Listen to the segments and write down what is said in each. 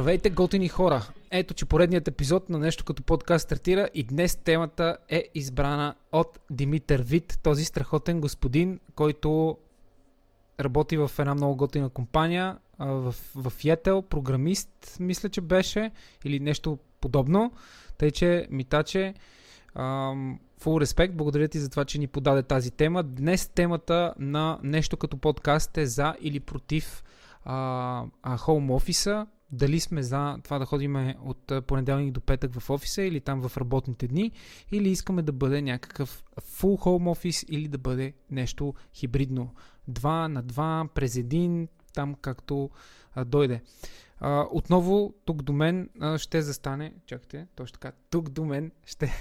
Здравейте, готини хора! Ето, че поредният епизод на нещо като подкаст стартира и днес темата е избрана от Димитър Вит, този страхотен господин, който работи в една много готина компания, в, в Yettel, програмист, мисля, че беше, или нещо подобно. Тъй, че, Митаче, фул респект, благодаря ти за това, че ни подаде тази тема. Днес темата на нещо като подкаст е за или против а, а, home офиса, дали сме за това да ходим от понеделник до петък в офиса или там в работните дни, или искаме да бъде някакъв full home офис или да бъде нещо хибридно. Два на два, през един, там както а, дойде. А, отново тук до мен а, ще застане, чакайте, точно така, тук до мен ще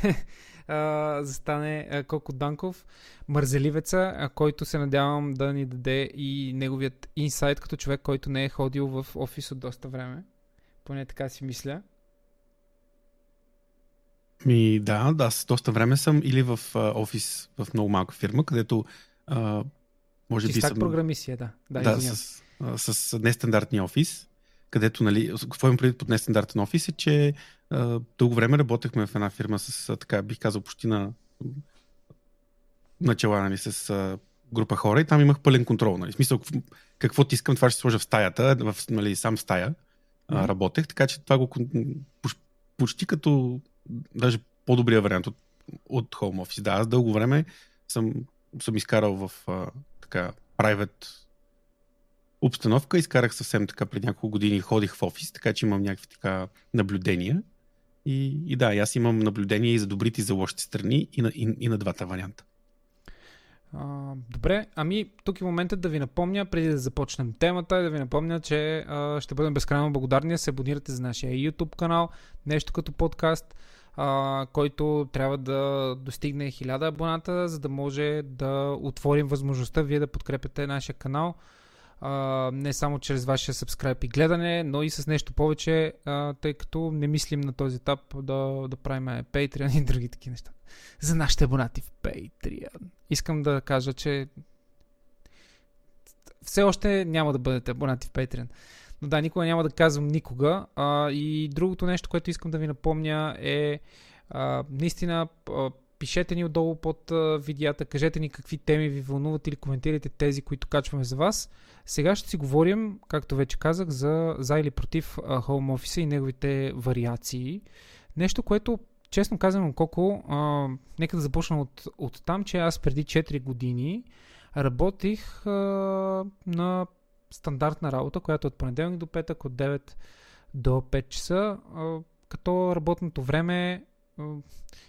а, застане а, Коко Данков, мързеливеца, а, който се надявам да ни даде и неговият инсайт като човек, който не е ходил в офис от доста време. Поне така си мисля. Ми, да, да, с доста време съм или в а, офис в много малка фирма, където а, може Чистак би съм... програмисия, да. Да, да с, а, с нестандартния офис където, нали, какво имам преди под нестандартен офис е, че а, дълго време работехме в една фирма с, а, така бих казал, почти на начала, нали, с а, група хора и там имах пълен контрол. Нали. В смисъл, какво ти искам, това ще сложа в стаята, в, нали, сам в стая а, работех, така че това го почти като даже по-добрия вариант от, от home office. Да, аз дълго време съм, съм изкарал в а, така private обстановка. Изкарах съвсем така преди няколко години, ходих в офис, така че имам някакви така наблюдения. И, и да, аз имам наблюдения и за добрите и за лошите страни и на, и, и на двата варианта. А, добре, ами тук е моментът да ви напомня, преди да започнем темата, да ви напомня, че а, ще бъдем безкрайно благодарни да се абонирате за нашия YouTube канал, нещо като подкаст, а, който трябва да достигне 1000 абоната, за да може да отворим възможността вие да подкрепяте нашия канал а, не само чрез вашия subscribe и гледане, но и с нещо повече, а, тъй като не мислим на този етап да, да правим Patreon и други такива неща. За нашите абонати в Patreon. Искам да кажа, че все още няма да бъдете абонати в Patreon. Но да, никога няма да казвам никога. А, и другото нещо, което искам да ви напомня е а, наистина а, пишете ни отдолу под видеята, кажете ни какви теми ви вълнуват или коментирайте тези, които качваме за вас. Сега ще си говорим, както вече казах, за, за или против Home Office и неговите вариации. Нещо, което, честно казвам, колко, а, нека да започна от, от там, че аз преди 4 години работих а, на стандартна работа, която от понеделник до петък, от 9 до 5 часа, а, като работното време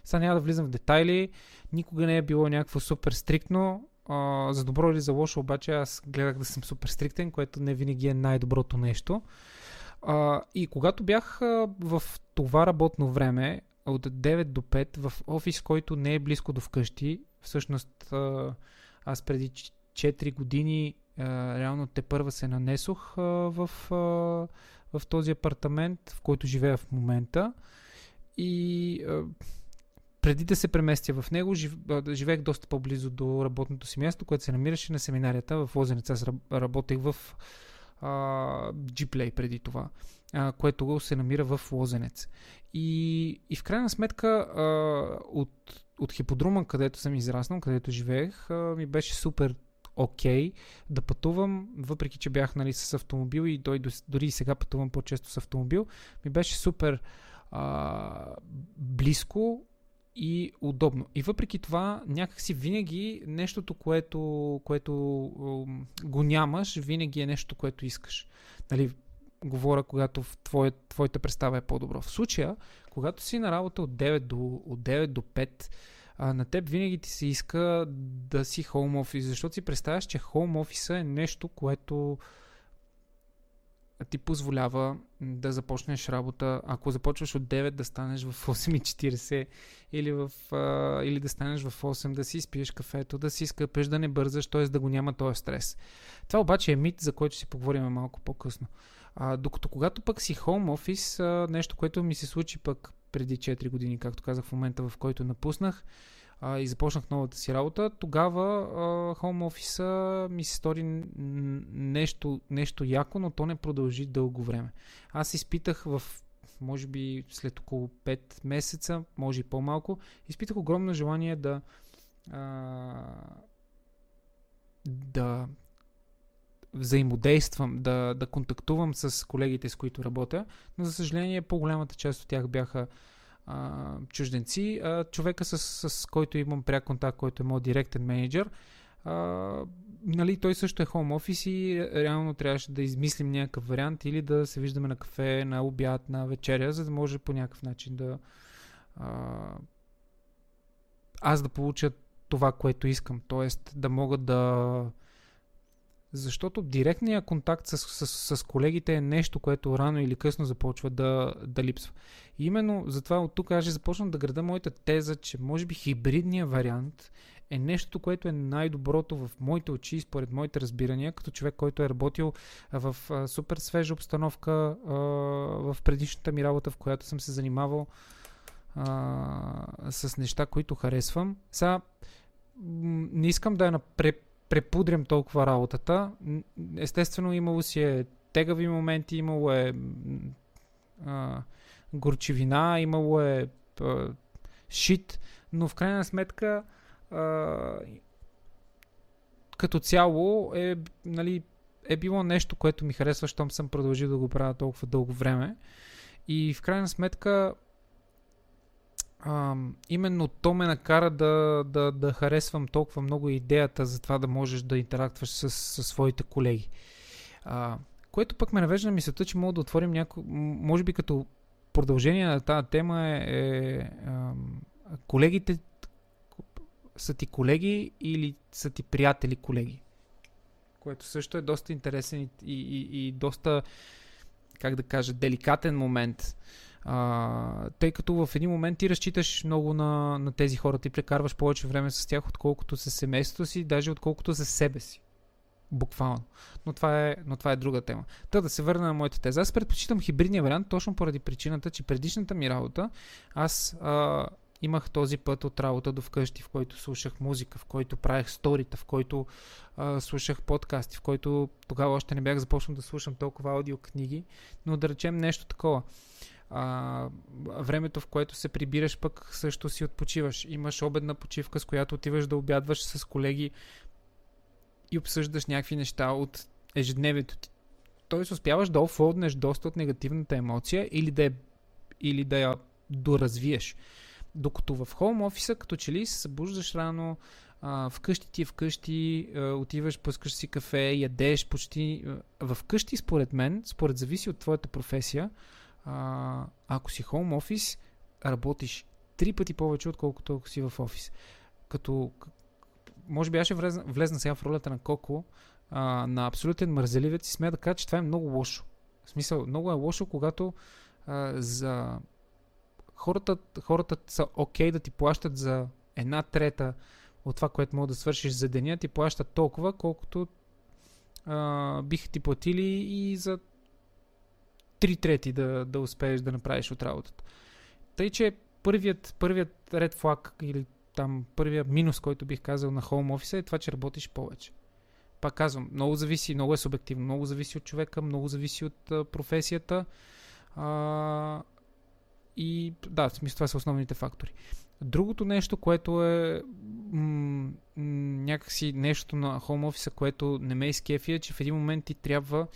сега няма да влизам в детайли. Никога не е било някакво супер стриктно. За добро или за лошо, обаче аз гледах да съм супер стриктен, което не винаги е най-доброто нещо. И когато бях в това работно време, от 9 до 5, в офис, който не е близко до вкъщи, всъщност аз преди 4 години реално те първа се нанесох в, в този апартамент, в който живея в момента. И а, преди да се преместя в него, жив, а, живеех доста по-близо до работното си място, което се намираше на семинарията в Лозенец. Аз работех в а, Gplay преди това, а, което се намира в Лозенец. И, и в крайна сметка а, от, от хиподрума, където съм израснал, където живеех, а, ми беше супер окей okay, да пътувам, въпреки че бях нали, с автомобил и дори, дори сега пътувам по-често с автомобил, ми беше супер а, близко и удобно. И въпреки това, някакси винаги нещото, което, което го нямаш, винаги е нещо, което искаш. Нали, говоря, когато в твоя, твоята представа е по-добро. В случая, когато си на работа от 9 до, от 9 до 5, а, на теб винаги ти се иска да си home office, защото си представяш, че home office е нещо, което ти позволява да започнеш работа, ако започваш от 9 да станеш в 8.40 или, в, а, или да станеш в 8, да си изпиеш кафето, да си скъпеш, да не бързаш, т.е. да го няма този стрес. Това обаче е мит, за който ще си поговорим малко по-късно. А, докато когато пък си home office, а, нещо, което ми се случи пък преди 4 години, както казах в момента, в който напуснах, а, и започнах новата си работа, тогава хоум офиса ми се стори нещо, нещо яко, но то не продължи дълго време. Аз изпитах в може би след около 5 месеца, може и по-малко, изпитах огромно желание да а, да взаимодействам, да, да контактувам с колегите, с които работя, но за съжаление по-голямата част от тях бяха чужденци. А, човека, с, с който имам пряк контакт, който е моят директен менеджер, а, нали, той също е хоум офис и реално трябваше да измислим някакъв вариант или да се виждаме на кафе, на обяд, на вечеря, за да може по някакъв начин да а, аз да получа това, което искам. Тоест да мога да защото директният контакт с, с, с колегите е нещо, което рано или късно започва да, да липсва. И именно затова от тук аз ще започна да града моята теза, че може би хибридният вариант е нещо, което е най-доброто в моите очи, според моите разбирания, като човек, който е работил в а, супер свежа обстановка а, в предишната ми работа, в която съм се занимавал а, с неща, които харесвам. Сега не искам да я напред препудрям толкова работата. Естествено, имало си е тегави моменти, имало е а, горчевина, имало е а, шит, но в крайна сметка а, като цяло е, нали, е било нещо, което ми харесва, щом съм продължил да го правя толкова дълго време. И в крайна сметка а, именно то ме накара да, да, да харесвам толкова много идеята за това да можеш да интерактваш с, с своите колеги. А, което пък ме навежда на мисълта, че мога да отворим някой, може би като продължение на тази тема е, е а, колегите са ти колеги или са ти приятели колеги? Което също е доста интересен и, и, и доста, как да кажа, деликатен момент. А, тъй като в един момент ти разчиташ много на, на тези хора, ти прекарваш повече време с тях, отколкото с семейството си, даже отколкото с себе си. Буквално. Но това е, но това е друга тема. Та да се върна на моята теза. Аз предпочитам хибридния вариант, точно поради причината, че предишната ми работа, аз а, имах този път от работа до вкъщи, в който слушах музика, в който правех сторита, в който а, слушах подкасти, в който тогава още не бях започнал да слушам толкова аудиокниги, но да речем нещо такова а, времето, в което се прибираш, пък също си отпочиваш. Имаш обедна почивка, с която отиваш да обядваш с колеги и обсъждаш някакви неща от ежедневието ти. Тоест успяваш да офлоднеш доста от негативната емоция или да, е, или да я доразвиеш. Докато в хоум офиса, като че ли се събуждаш рано, а, вкъщи ти е вкъщи, а, отиваш, пускаш си кафе, ядеш почти... А, вкъщи, според мен, според зависи от твоята професия, а, ако си хоум офис, работиш три пъти повече, отколкото ако си в офис. Като, може би аз ще влезна, влезна сега в ролята на Коко, а, на абсолютен мързеливец и смея да кажа, че това е много лошо. В смисъл, много е лошо, когато а, за хората, хората са окей okay да ти плащат за една трета от това, което мога да свършиш за деня, ти плащат толкова, колкото а, биха ти платили и за три трети да, да успееш да направиш от работата. Тъй, че първият, първият ред флаг или там първият минус, който бих казал на хоум офиса е това, че работиш повече. Пак казвам, много зависи, много е субективно, много зависи от човека, много зависи от а, професията. А, и да, в смисъл това са основните фактори. Другото нещо, което е м- м- някакси нещо на хоум офиса, което не ме изкефи е, че в един момент ти трябва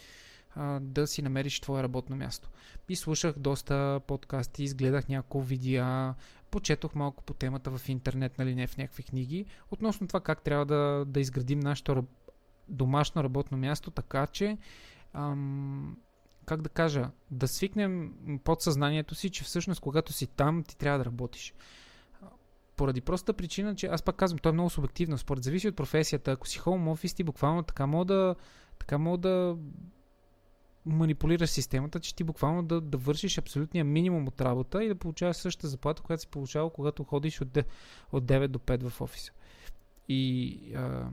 да си намериш твое работно място. И слушах доста подкасти, изгледах няколко видеа, почетох малко по темата в интернет, нали не в някакви книги, относно това как трябва да, да изградим нашето домашно работно място, така че ам, как да кажа, да свикнем подсъзнанието си, че всъщност когато си там, ти трябва да работиш. Поради простата причина, че аз пак казвам, то е много субективно, според зависи от професията. Ако си хоум офис, ти буквално така мога да, така мога да манипулираш системата, че ти буквално да, да вършиш абсолютния минимум от работа и да получаваш същата заплата, която си получавал, когато ходиш от, от 9 до 5 в офиса. И а,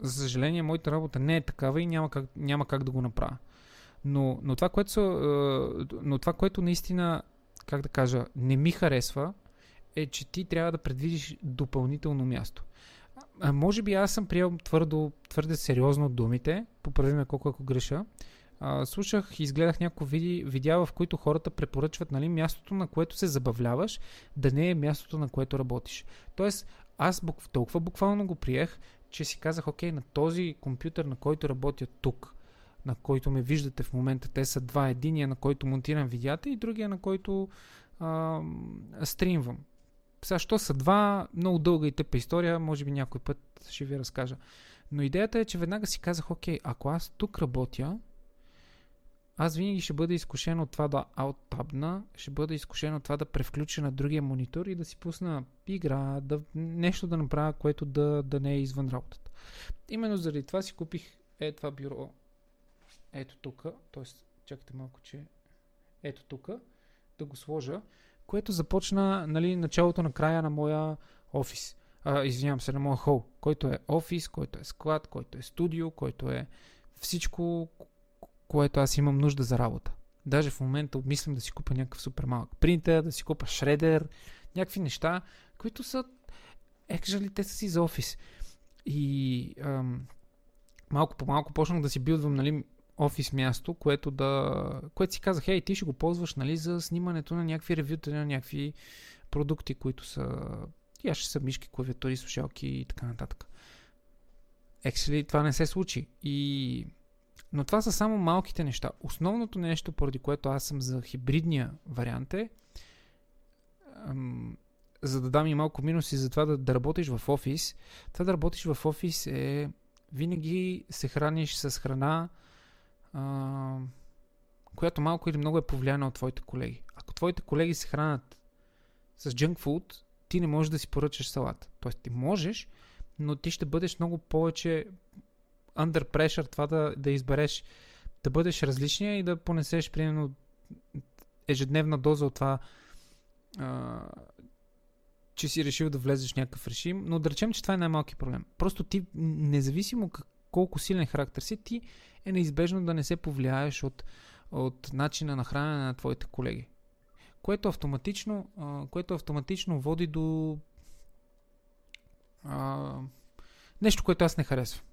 за съжаление, моята работа не е такава и няма как, няма как да го направя. Но, но, това, което но това, което наистина, как да кажа, не ми харесва, е, че ти трябва да предвидиш допълнително място. А, може би аз съм приел твърдо, твърде сериозно думите, поправи ме колко ако греша. А, слушах и изгледах някои видеа, в които хората препоръчват нали, мястото, на което се забавляваш, да не е мястото, на което работиш. Тоест, аз бук, толкова буквално го приех, че си казах, окей, на този компютър, на който работя тук, на който ме виждате в момента, те са два. Единия, на който монтирам видеята и другия, на който а, стримвам. Сега, що са два, много дълга и тъпа история, може би някой път ще ви разкажа. Но идеята е, че веднага си казах, окей, ако аз тук работя, аз винаги ще бъда изкушен от това да ауттабна, ще бъда изкушен от това да превключа на другия монитор и да си пусна игра, да, нещо да направя, което да, да не е извън работата. Именно заради това си купих е това бюро, ето тук, т.е. чакайте малко, че ето тук, да го сложа, което започна нали, началото на края на моя офис. А, извинявам се, на моя хол, който е офис, който е склад, който е студио, който е всичко, което аз имам нужда за работа. Даже в момента обмислям да си купя някакъв супер малък принтер, да си купя шредер, някакви неща, които са екжали, те са си за офис. И ам, малко по малко почнах да си билдвам нали, офис място, което да... което си казах, ей, ти ще го ползваш нали, за снимането на някакви ревюта, на някакви продукти, които са... Я ще са мишки, клавиатури, слушалки и така нататък. Ексели, това не се случи. И но това са само малките неща. Основното нещо, поради което аз съм за хибридния вариант е, ам, за да дам и малко минуси за това да, да работиш в офис. Това да работиш в офис е винаги се храниш с храна, а, която малко или много е повлияна от твоите колеги. Ако твоите колеги се хранят с junk food, ти не можеш да си поръчаш салат. Тоест ти можеш, но ти ще бъдеш много повече under pressure това да, да избереш да бъдеш различния и да понесеш примерно ежедневна доза от това а, че си решил да влезеш в някакъв режим, но да речем, че това е най-малки проблем. Просто ти, независимо как, колко силен характер си, ти е неизбежно да не се повлияеш от, от начина на хранене на твоите колеги. Което автоматично, а, което автоматично води до а, нещо, което аз не харесвам.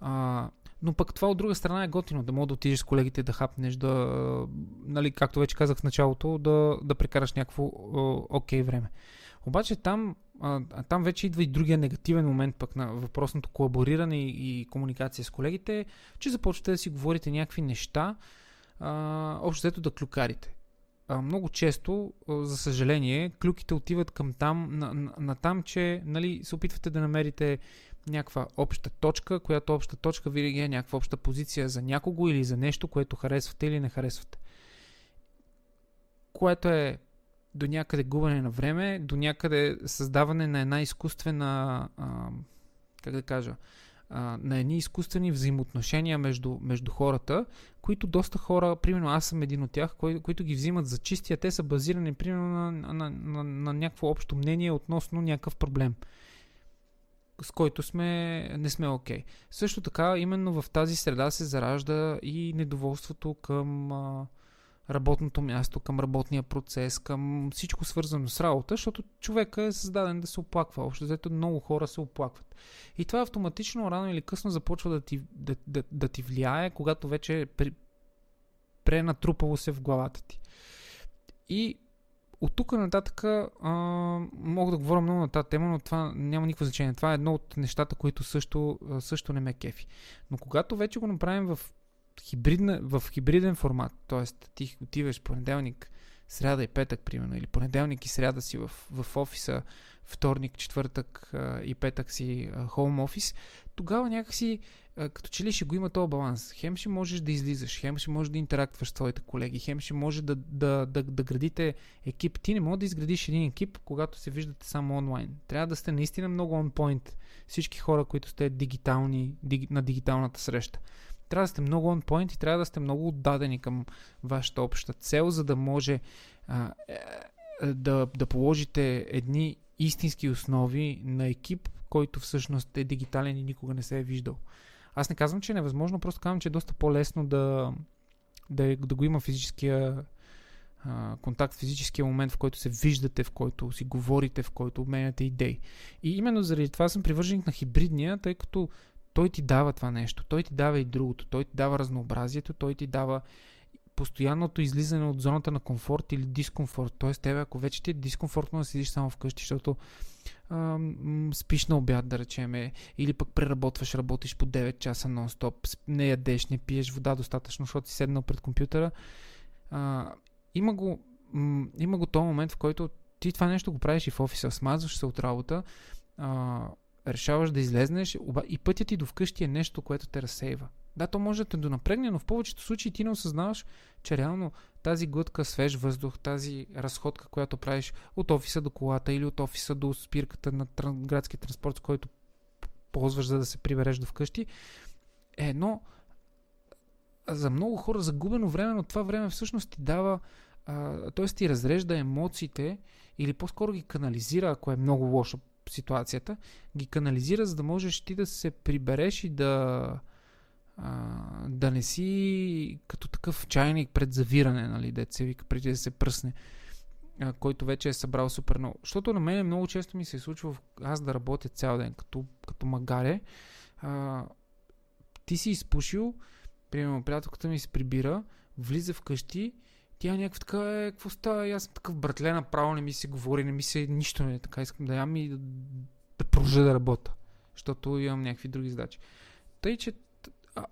А, но пък това от друга страна е готино, да мога да отидеш с колегите да хапнеш, да, нали, както вече казах в началото, да, да прекараш някакво окей okay време. Обаче там, а, там вече идва и другия негативен момент пък на въпросното колабориране и, и комуникация с колегите, че започвате да си говорите някакви неща, а, общо взето да клюкарите. А, много често, за съжаление, клюките отиват към там, на, на, на там, че нали, се опитвате да намерите някаква обща точка, която обща точка винаги е някаква обща позиция за някого или за нещо, което харесвате или не харесвате. Което е до някъде губане на време, до някъде създаване на една изкуствена, а, как да кажа, а, на едни изкуствени взаимоотношения между, между хората, които доста хора, примерно аз съм един от тях, кои, които ги взимат за чисти, а те са базирани примерно на, на, на, на някакво общо мнение относно някакъв проблем с който сме, не сме окей. Okay. Също така, именно в тази среда се заражда и недоволството към а, работното място, към работния процес, към всичко свързано с работа, защото човека е създаден да се оплаква. Общо взето много хора се оплакват. И това автоматично, рано или късно, започва да ти, да, да, да ти влияе, когато вече при, пренатрупало се в главата ти. И от тук нататък а, мога да говоря много на тази тема, но това няма никакво значение. Това е едно от нещата, които също, също не ме кефи. Но когато вече го направим в, хибридна, в хибриден формат, т.е. ти отиваш понеделник, сряда и петък, примерно, или понеделник и сряда си в, в офиса, вторник, четвъртък а, и петък си хоум офис, тогава някакси като че ли ще го има този баланс. Хем ще можеш да излизаш, хем ще можеш да интерактваш с твоите колеги, хем ще може да, да, да, да градите екип. Ти не можеш да изградиш един екип, когато се виждате само онлайн. Трябва да сте наистина много point. Всички хора, които сте дигитални, диг, на дигиталната среща. Трябва да сте много on point и трябва да сте много отдадени към вашата обща цел, за да може а, е, е, да, да положите едни истински основи на екип, който всъщност е дигитален и никога не се е виждал. Аз не казвам, че е невъзможно, просто казвам, че е доста по-лесно да, да, да го има физическия контакт, физическия момент, в който се виждате, в който си говорите, в който обменяте идеи. И именно заради това съм привърженик на хибридния, тъй като той ти дава това нещо, той ти дава и другото, той ти дава разнообразието, той ти дава постоянното излизане от зоната на комфорт или дискомфорт. Тоест, тебе, ако вече ти е дискомфортно да седиш само вкъщи, защото а, спиш на обяд, да речеме, или пък преработваш, работиш по 9 часа нон-стоп, не ядеш, не пиеш вода достатъчно, защото си седнал пред компютъра. А, има го, м- има го този момент, в който ти това нещо го правиш и в офиса, смазваш се от работа, а, решаваш да излезнеш и пътят ти до вкъщи е нещо, което те разсейва. Да, то може да те донапрегне, но в повечето случаи ти не осъзнаваш, че реално тази глътка свеж въздух, тази разходка, която правиш от офиса до колата или от офиса до спирката на градски транспорт, който ползваш за да се прибереш до вкъщи, е едно за много хора загубено време, но това време всъщност ти дава, т.е. ти разрежда емоциите или по-скоро ги канализира, ако е много лоша ситуацията, ги канализира, за да можеш ти да се прибереш и да а, да не си като такъв чайник пред завиране, нали, се вика, преди да се пръсне, а, който вече е събрал супер много. Защото на мен много често ми се е случва аз да работя цял ден като, като магаре. А, ти си изпушил, примерно приятелката ми се прибира, влиза вкъщи, тя някаква така, е, какво става? Аз съм такъв братле, направо не ми се говори, не ми се нищо не е така. Искам да ям и да, да продължа да работя, защото имам някакви други задачи. Тъй, че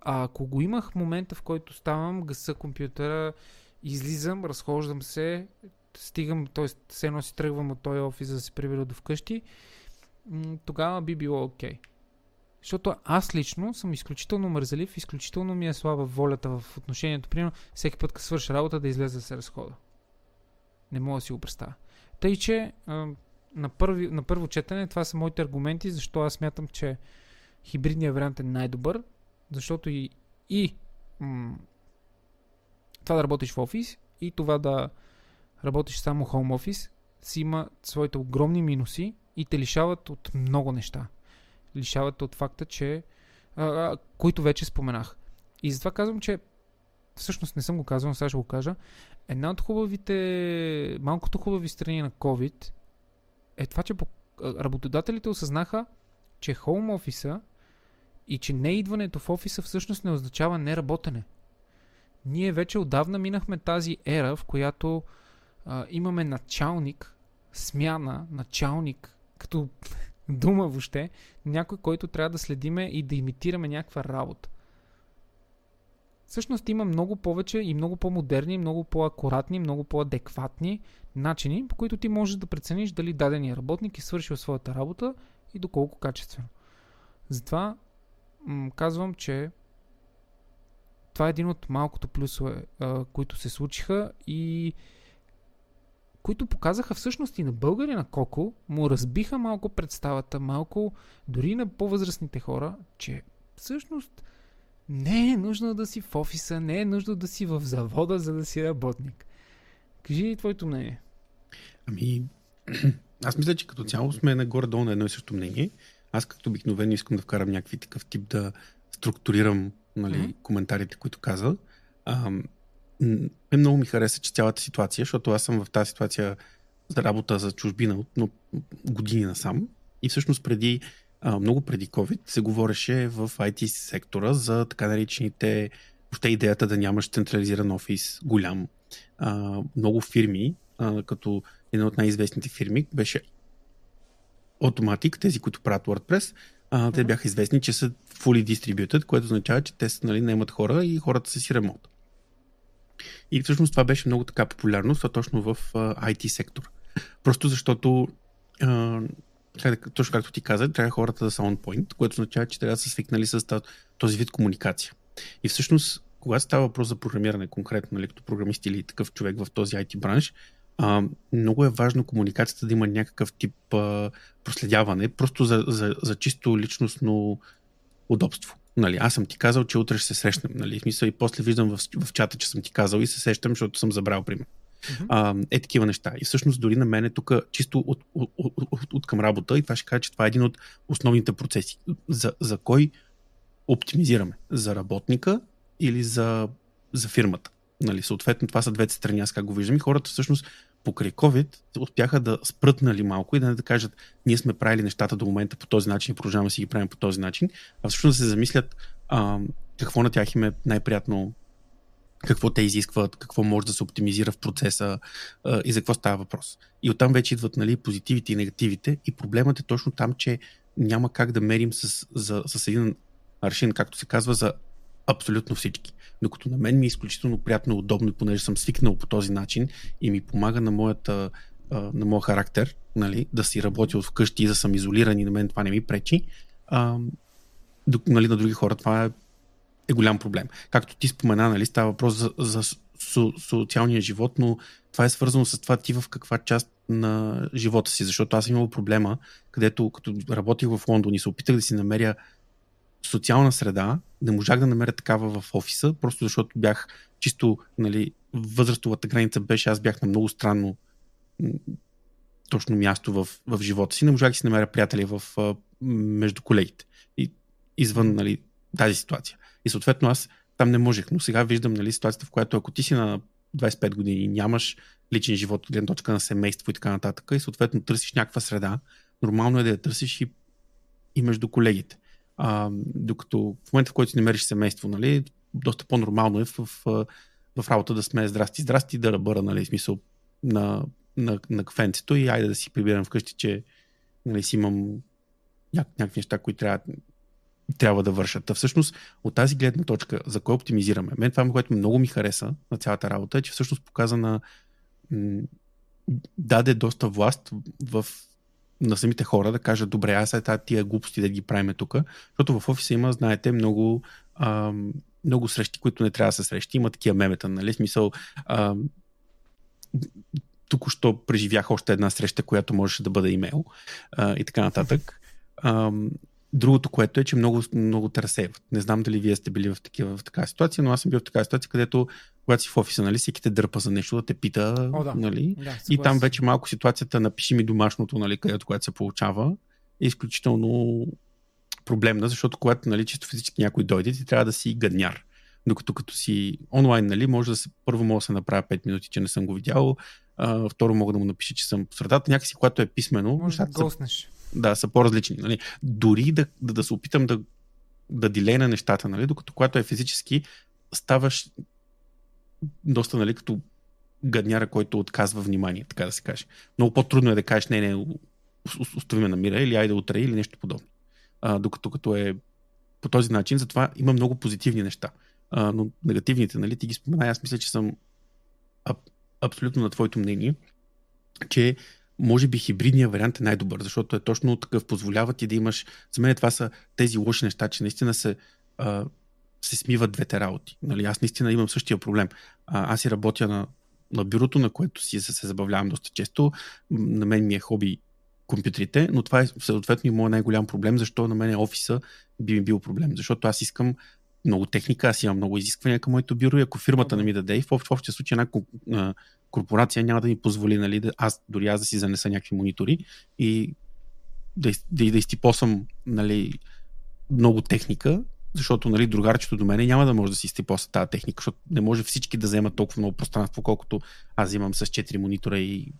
а ако го имах момента, в който ставам, гаса компютъра, излизам, разхождам се, стигам, т.е. се едно си тръгвам от този офис, да се прибера до вкъщи, тогава би било окей. Okay. Защото аз лично съм изключително мързелив, изключително ми е слаба волята в отношението. Примерно, всеки път, като свърша работа, да излезе да се разхода. Не мога да си го представя. Тъй, че на, първи, на първо четене това са моите аргументи, защо аз смятам, че хибридният вариант е най-добър, защото и, и м- това да работиш в офис и това да работиш само хоум офис си има своите огромни минуси и те лишават от много неща. Лишават от факта, че а, които вече споменах. И затова казвам, че всъщност не съм го казвал, сега ще го кажа. Една от хубавите, малкото хубави страни на COVID е това, че работодателите осъзнаха, че хоум офиса и че не идването в офиса всъщност не означава неработене. Ние вече отдавна минахме тази ера, в която а, имаме началник, смяна, началник, като дума въобще, някой, който трябва да следиме и да имитираме някаква работа. Всъщност има много повече и много по-модерни, много по-акуратни, много по-адекватни начини, по които ти можеш да прецениш дали дадения работник е свършил своята работа и доколко качествено. Затова м- казвам, че това е един от малкото плюсове, а, които се случиха и които показаха всъщност и на българи на Коко, му разбиха малко представата, малко дори на по-възрастните хора, че всъщност не е нужно да си в офиса, не е нужно да си в завода, за да си работник. Кажи твоето мнение. Ами, аз мисля, че като цяло сме нагоре-долу на едно и също мнение. Аз като обикновено искам да вкарам някакви такъв тип да структурирам нали, mm-hmm. коментарите, които каза. А, м- много ми хареса, че цялата ситуация, защото аз съм в тази ситуация за работа за чужбина от години насам. И всъщност преди, а, много преди COVID се говореше в IT сектора за така наречените, въобще идеята да нямаш централизиран офис голям. А, много фирми, а, като една от най-известните фирми беше Automatic, тези, които правят WordPress, а, те бяха известни, че са fully distributed, което означава, че те нали, наемат хора и хората са си ремонт. И всъщност това беше много така популярно, точно в IT сектор. Просто защото, точно както ти каза, трябва хората да са on point, което означава, че трябва да са свикнали с този вид комуникация. И всъщност, когато става въпрос за програмиране конкретно, нали, като програмист или такъв човек в този IT бранш, много е важно комуникацията да има някакъв тип а, проследяване, просто за, за, за чисто личностно удобство. Нали, аз съм ти казал, че утре ще се срещнем. Нали, смисъл и после виждам в, в чата, че съм ти казал и се сещам, защото съм забрал, пример. А, е такива неща. И всъщност дори на мен е тук чисто от, от, от, от, от към работа и това ще кажа, че това е един от основните процеси. За, за кой оптимизираме? За работника или за, за фирмата? Нали, съответно, това са двете страни, аз как го виждам. И хората всъщност покрай COVID успяха да спрат нали, малко и да не да кажат, ние сме правили нещата до момента по този начин и продължаваме да си ги правим по този начин, а всъщност да се замислят а, какво на тях им е най-приятно какво те изискват, какво може да се оптимизира в процеса а, и за какво става въпрос. И оттам вече идват нали, позитивите и негативите и проблемът е точно там, че няма как да мерим с, за, с един аршин, както се казва, за абсолютно всички. Докато на мен ми е изключително приятно и удобно, понеже съм свикнал по този начин и ми помага на моята на моя характер, нали, да си работя от вкъщи и да съм изолиран и на мен това не ми пречи, а, нали, на други хора това е, е голям проблем. Както ти спомена, нали, става въпрос за, за со, социалния живот, но това е свързано с това ти в каква част на живота си, защото аз имам проблема, където като работих в Лондон и се опитах да си намеря социална среда, не можах да намеря такава в офиса, просто защото бях чисто, нали, възрастовата граница беше, аз бях на много странно точно място в, в живота си. Не можах да си намеря приятели в, между колегите. И, извън нали, тази ситуация. И съответно аз там не можех. Но сега виждам нали, ситуацията, в която ако ти си на 25 години и нямаш личен живот от гледна точка на семейство и така нататък, и съответно търсиш някаква среда, нормално е да я търсиш и, и между колегите. А, докато в момента, в който си намериш семейство, нали, доста по-нормално е в, в, в работа да сме здрасти, здрасти, да ръбъра, нали, смисъл на, на, на кафенцето и айде да си прибирам вкъщи, че нали, си имам няк, някакви неща, които трябва, трябва да вършат. А всъщност от тази гледна точка, за кой оптимизираме? Мен това, което много ми хареса на цялата работа е, че всъщност показа на м- даде доста власт в на самите хора да кажат, добре, аз тази тия глупости да ги правиме тук, защото в офиса има, знаете, много, а, много срещи, които не трябва да се срещи. Има такива мемета, нали? Смисъл, а, току-що преживях още една среща, която можеше да бъде имейл а, и така нататък. А, другото, което е, че много, много те разсейват. Не знам дали вие сте били в, такива, в такава ситуация, но аз съм бил в такава ситуация, където когато си в офиса, нали, всеки те дърпа за нещо, да те пита, О, да. нали? Да, и там вече малко ситуацията, напиши ми домашното, нали, където което се получава, е изключително проблемна, защото когато нали, чисто физически някой дойде, ти трябва да си гадняр. Докато като си онлайн, нали, може да се, първо мога да се направя 5 минути, че не съм го видял, а, второ мога да му напиша, че съм по средата, някакси, когато е писмено, Може да са, госнеш. Да, са по-различни. Нали. Дори да, да, да се опитам да, да дилейна нещата, нали, докато когато е физически, ставаш доста, нали, като гадняра, който отказва внимание, така да се каже. Много по-трудно е да кажеш, не, не, остави ме на мира или айде утре или нещо подобно. А, докато като е по този начин, затова има много позитивни неща. А, но негативните, нали, ти ги спомена, аз мисля, че съм аб, абсолютно на твоето мнение, че може би хибридният вариант е най-добър, защото е точно такъв, позволява ти да имаш, за мен това са тези лоши неща, че наистина се, а, се смиват двете работи. Нали, аз наистина имам същия проблем. А, аз си работя на, на бюрото, на което си се, се забавлявам доста често. На мен ми е хоби компютрите, но това е съответно и моят най-голям проблем, защо на мен е офиса би ми бил проблем. Защото аз искам много техника, аз имам много изисквания към моето бюро и ако фирмата не ми даде и в общия случай една корпорация няма да ми позволи нали, да, аз, дори аз да си занеса някакви монитори и да, да, да изтипосам нали, много техника, защото нали, другарчето до мене няма да може да си изтипоса тази техника, защото не може всички да вземат толкова много пространство, колкото аз имам с 4 монитора и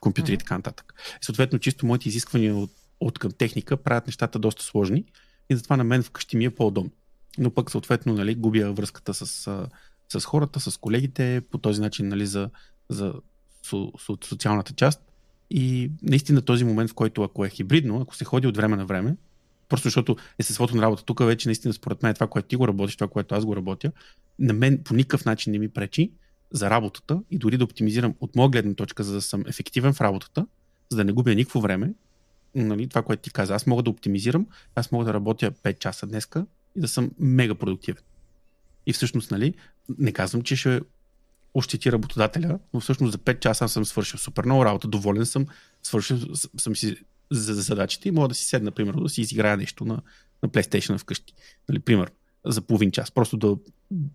компютри mm-hmm. и така нататък. И съответно, чисто моите изисквания от, от към техника правят нещата доста сложни и затова на мен вкъщи ми е по-удобно. Но пък съответно нали, губя връзката с, с хората, с колегите, по този начин нали, за, за со, со, социалната част. И наистина този момент, в който ако е хибридно, ако се ходи от време на време, просто защото естеството на работа тук вече наистина според мен това, което ти го работиш, това, което аз го работя, на мен по никакъв начин не ми пречи за работата и дори да оптимизирам от моя гледна точка, за да съм ефективен в работата, за да не губя никакво време, нали, това, което ти каза, аз мога да оптимизирам, аз мога да работя 5 часа днеска и да съм мега продуктивен. И всъщност, нали, не казвам, че ще ощети работодателя, но всъщност за 5 часа съм свършил супер много работа, доволен съм, свършил съм си за задачите и мога да си седна, примерно, да си изиграя нещо на, на PlayStation вкъщи. Нали, пример, за половин час, просто да,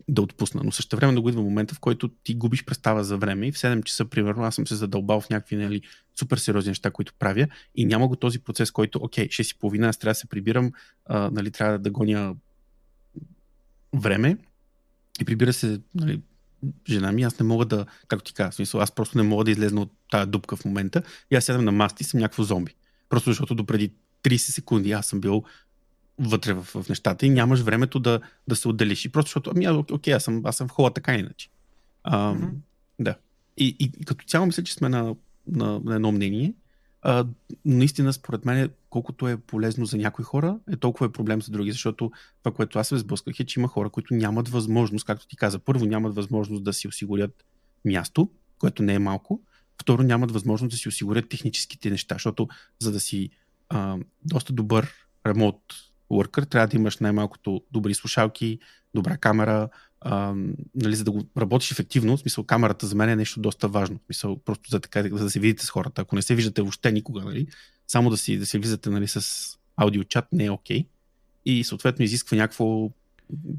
да отпусна. Но също време да го идва момента, в който ти губиш представа за време и в 7 часа, примерно, аз съм се задълбал в някакви нали, супер сериозни неща, които правя и няма го този процес, който, окей, 6 и половина, аз трябва да се прибирам, а, нали, трябва да гоня време и прибира се нали, жена ми, аз не мога да, както ти казвам, смисъл, аз просто не мога да излезна от тази дупка в момента и аз сядам на маста и съм някакво зомби. Просто защото допреди 30 секунди аз съм бил вътре в, в нещата и нямаш времето да, да се отделиш. И просто защото, ами, окей, аз съм, аз съм в хола така иначе. А, mm-hmm. Да. И, и, и като цяло мисля, че сме на, на, на едно мнение. А, наистина, според мен, колкото е полезно за някои хора, е толкова е проблем за други, защото това, което аз се сблъсках е, че има хора, които нямат възможност, както ти каза, първо нямат възможност да си осигурят място, което не е малко, второ нямат възможност да си осигурят техническите неща, защото за да си а, доста добър ремонт worker, трябва да имаш най-малкото добри слушалки, добра камера, нали, за да го работиш ефективно. В смисъл, камерата за мен е нещо доста важно. В смисъл, просто за, така, за да се видите с хората. Ако не се виждате въобще никога, нали, само да си, да си влизате нали, с аудиочат не е окей. Okay. И съответно изисква някакво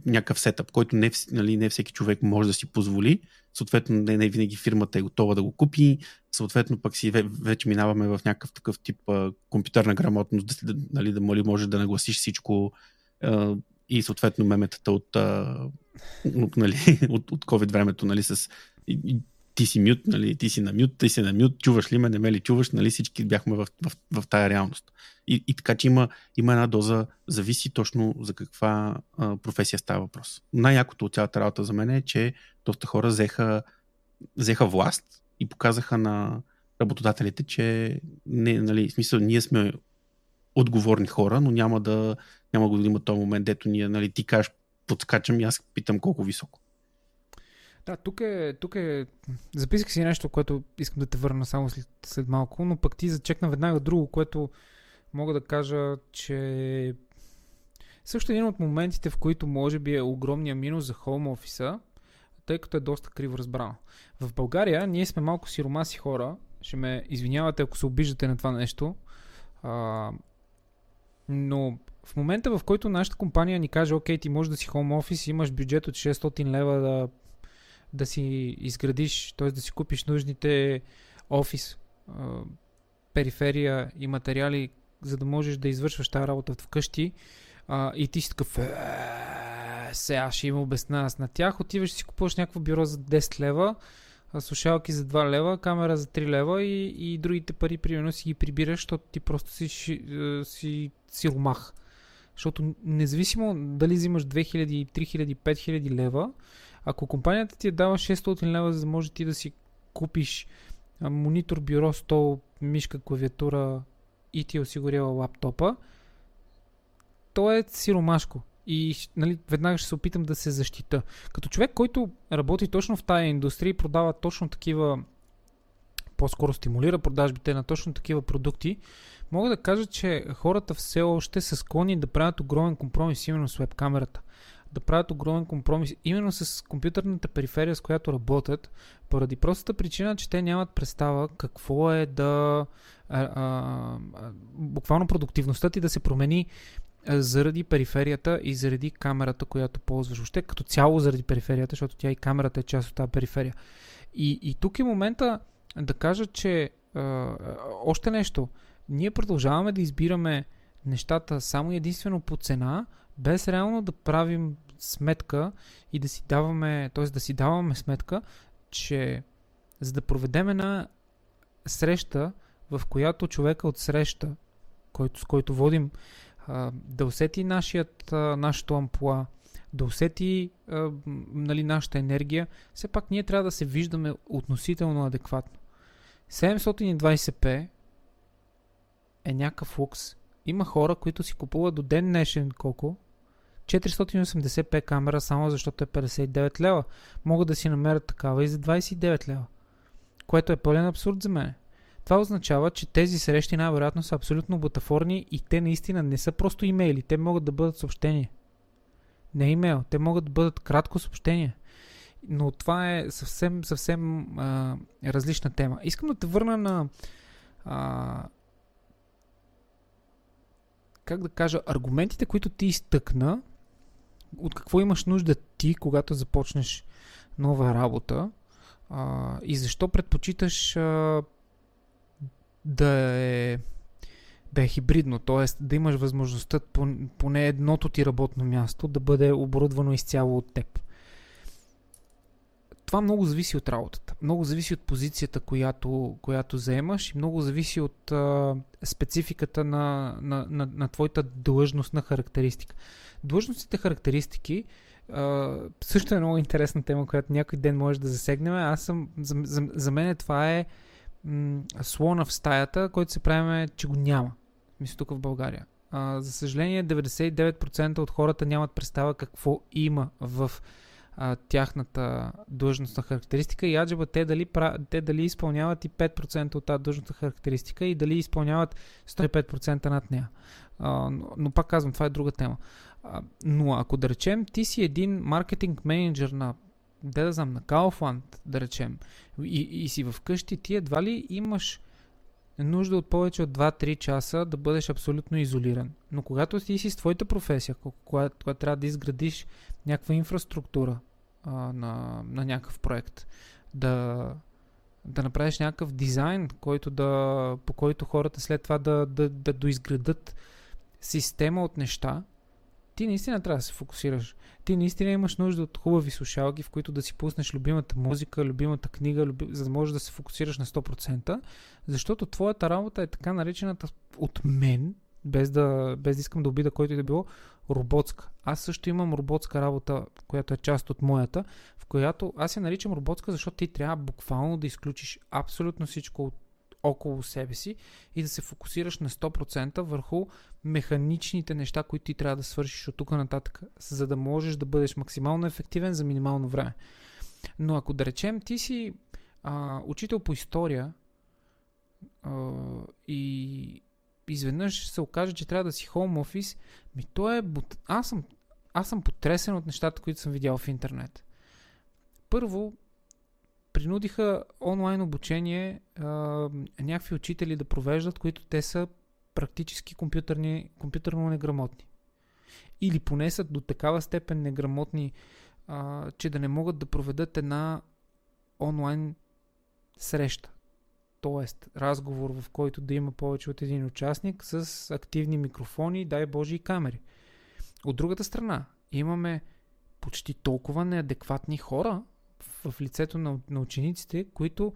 някакъв сетъп, който не, нали, не всеки човек може да си позволи. Съответно, не, не винаги фирмата е готова да го купи. Съответно, пък си вече минаваме в някакъв такъв тип а, компютърна грамотност, да, нали, да може да нагласиш всичко а, и съответно меметата от, а, от, нали, от, от COVID времето, нали, с ти си мют, нали, ти си на мют, ти си на мют, чуваш ли ме, не ме ли чуваш, нали, всички бяхме в, в, в, тая реалност. И, и така, че има, има една доза, зависи точно за каква а, професия става въпрос. Най-якото от цялата работа за мен е, че доста хора взеха, взеха власт и показаха на работодателите, че не, нали, в смисъл, ние сме отговорни хора, но няма да, няма да има този момент, дето ние, нали, ти кажеш, подскачам и аз питам колко високо. Да, тук е, тук е... Записах си нещо, което искам да те върна само след, след малко, но пък ти зачекна веднага друго, което мога да кажа, че също един от моментите, в които може би е огромния минус за хоум офиса, тъй като е доста криво разбрано. В България ние сме малко сиромаси хора, ще ме извинявате ако се обиждате на това нещо, а, но в момента в който нашата компания ни каже, окей, ти можеш да си хоум офис, имаш бюджет от 600 лева да да си изградиш, т.е. да си купиш нужните офис, периферия и материали, за да можеш да извършваш тази работа вкъщи а, и ти си такъв «Е, сега ще им обясна аз на тях, отиваш си купуваш някакво бюро за 10 лева, слушалки за 2 лева, камера за 3 лева и, и другите пари примерно си ги прибираш, защото ти просто си, си, си, си румах. Защото независимо дали взимаш 2000, 3000, 5000 лева, ако компанията ти е дава 600 лева, за да може ти да си купиш монитор, бюро, стол, мишка, клавиатура и ти е осигурява лаптопа, то е сиромашко. И нали, веднага ще се опитам да се защита. Като човек, който работи точно в тая индустрия и продава точно такива, по-скоро стимулира продажбите на точно такива продукти, мога да кажа, че хората все още са склонни да правят огромен компромис именно с веб-камерата да правят огромен компромис именно с компютърната периферия, с която работят, поради простата причина, че те нямат представа какво е да а, а, буквално продуктивността ти да се промени заради периферията и заради камерата, която ползваш. Въобще като цяло заради периферията, защото тя и камерата е част от тази периферия. И, и тук е момента да кажа, че а, още нещо. Ние продължаваме да избираме нещата само единствено по цена, без реално да правим сметка и да си даваме, т.е. да си даваме сметка, че за да проведем една среща, в която човека от среща, който, с който водим, да усети нашият, а, нашото ампула, да усети а, нали, нашата енергия, все пак ние трябва да се виждаме относително адекватно. 720p е някакъв лукс. Има хора, които си купуват до ден днешен колко? 480p камера само защото е 59 лева. Могат да си намерят такава и за 29 лева. Което е пълен абсурд за мен. Това означава, че тези срещи най-вероятно са абсолютно бутафорни и те наистина не са просто имейли, те могат да бъдат съобщения. Не имейл, те могат да бъдат кратко съобщение. Но това е съвсем, съвсем а, различна тема. Искам да те върна на а, как да кажа, аргументите, които ти изтъкна от какво имаш нужда ти, когато започнеш нова работа а, и защо предпочиташ а, да е да е хибридно, т.е. да имаш възможността поне едното ти работно място да бъде оборудвано изцяло от теб. Това много зависи от работата. Много зависи от позицията, която, която заемаш и много зависи от а, спецификата на, на, на, на твоята длъжностна характеристика. Длъжностните характеристики а, също е много интересна тема, която някой ден може да засегнем. Аз съм, за, за, за мен това е м- слона в стаята, който се правиме, че го няма. Мисля тук в България. А, за съжаление, 99% от хората нямат представа какво има в а, тяхната длъжностна характеристика и аджаба те дали, те дали изпълняват и 5% от тази длъжностна характеристика и дали изпълняват 105% над нея. А, но, но пак казвам, това е друга тема. А, но ако да речем, ти си един маркетинг менеджер на де да знам, на Kaufland, да речем, и, и си вкъщи, ти едва ли имаш нужда от повече от 2-3 часа да бъдеш абсолютно изолиран. Но когато ти си с твоята професия, когато, когато трябва да изградиш някаква инфраструктура а, на, на някакъв проект, да, да направиш някакъв дизайн, който да, по който хората след това да, да, да доизградат система от неща, ти наистина трябва да се фокусираш. Ти наистина имаш нужда от хубави слушалки, в които да си пуснеш любимата музика, любимата книга, люби... за да можеш да се фокусираш на 100%, защото твоята работа е така наречената от мен, без да, без да искам да обида който и да било, роботска. Аз също имам роботска работа, която е част от моята, в която аз я наричам роботска, защото ти трябва буквално да изключиш абсолютно всичко от около себе си и да се фокусираш на 100% върху механичните неща, които ти трябва да свършиш от тук нататък, за да можеш да бъдеш максимално ефективен за минимално време. Но ако да речем, ти си а, учител по история а, и изведнъж се окаже, че трябва да си home office, ми то е... Аз съм, аз съм потресен от нещата, които съм видял в интернет. Първо, принудиха онлайн обучение а, някакви учители да провеждат, които те са практически компютърни, компютърно неграмотни. Или поне са до такава степен неграмотни, а, че да не могат да проведат една онлайн среща. Тоест, разговор, в който да има повече от един участник с активни микрофони, дай Боже и камери. От другата страна, имаме почти толкова неадекватни хора, в лицето на, на учениците, които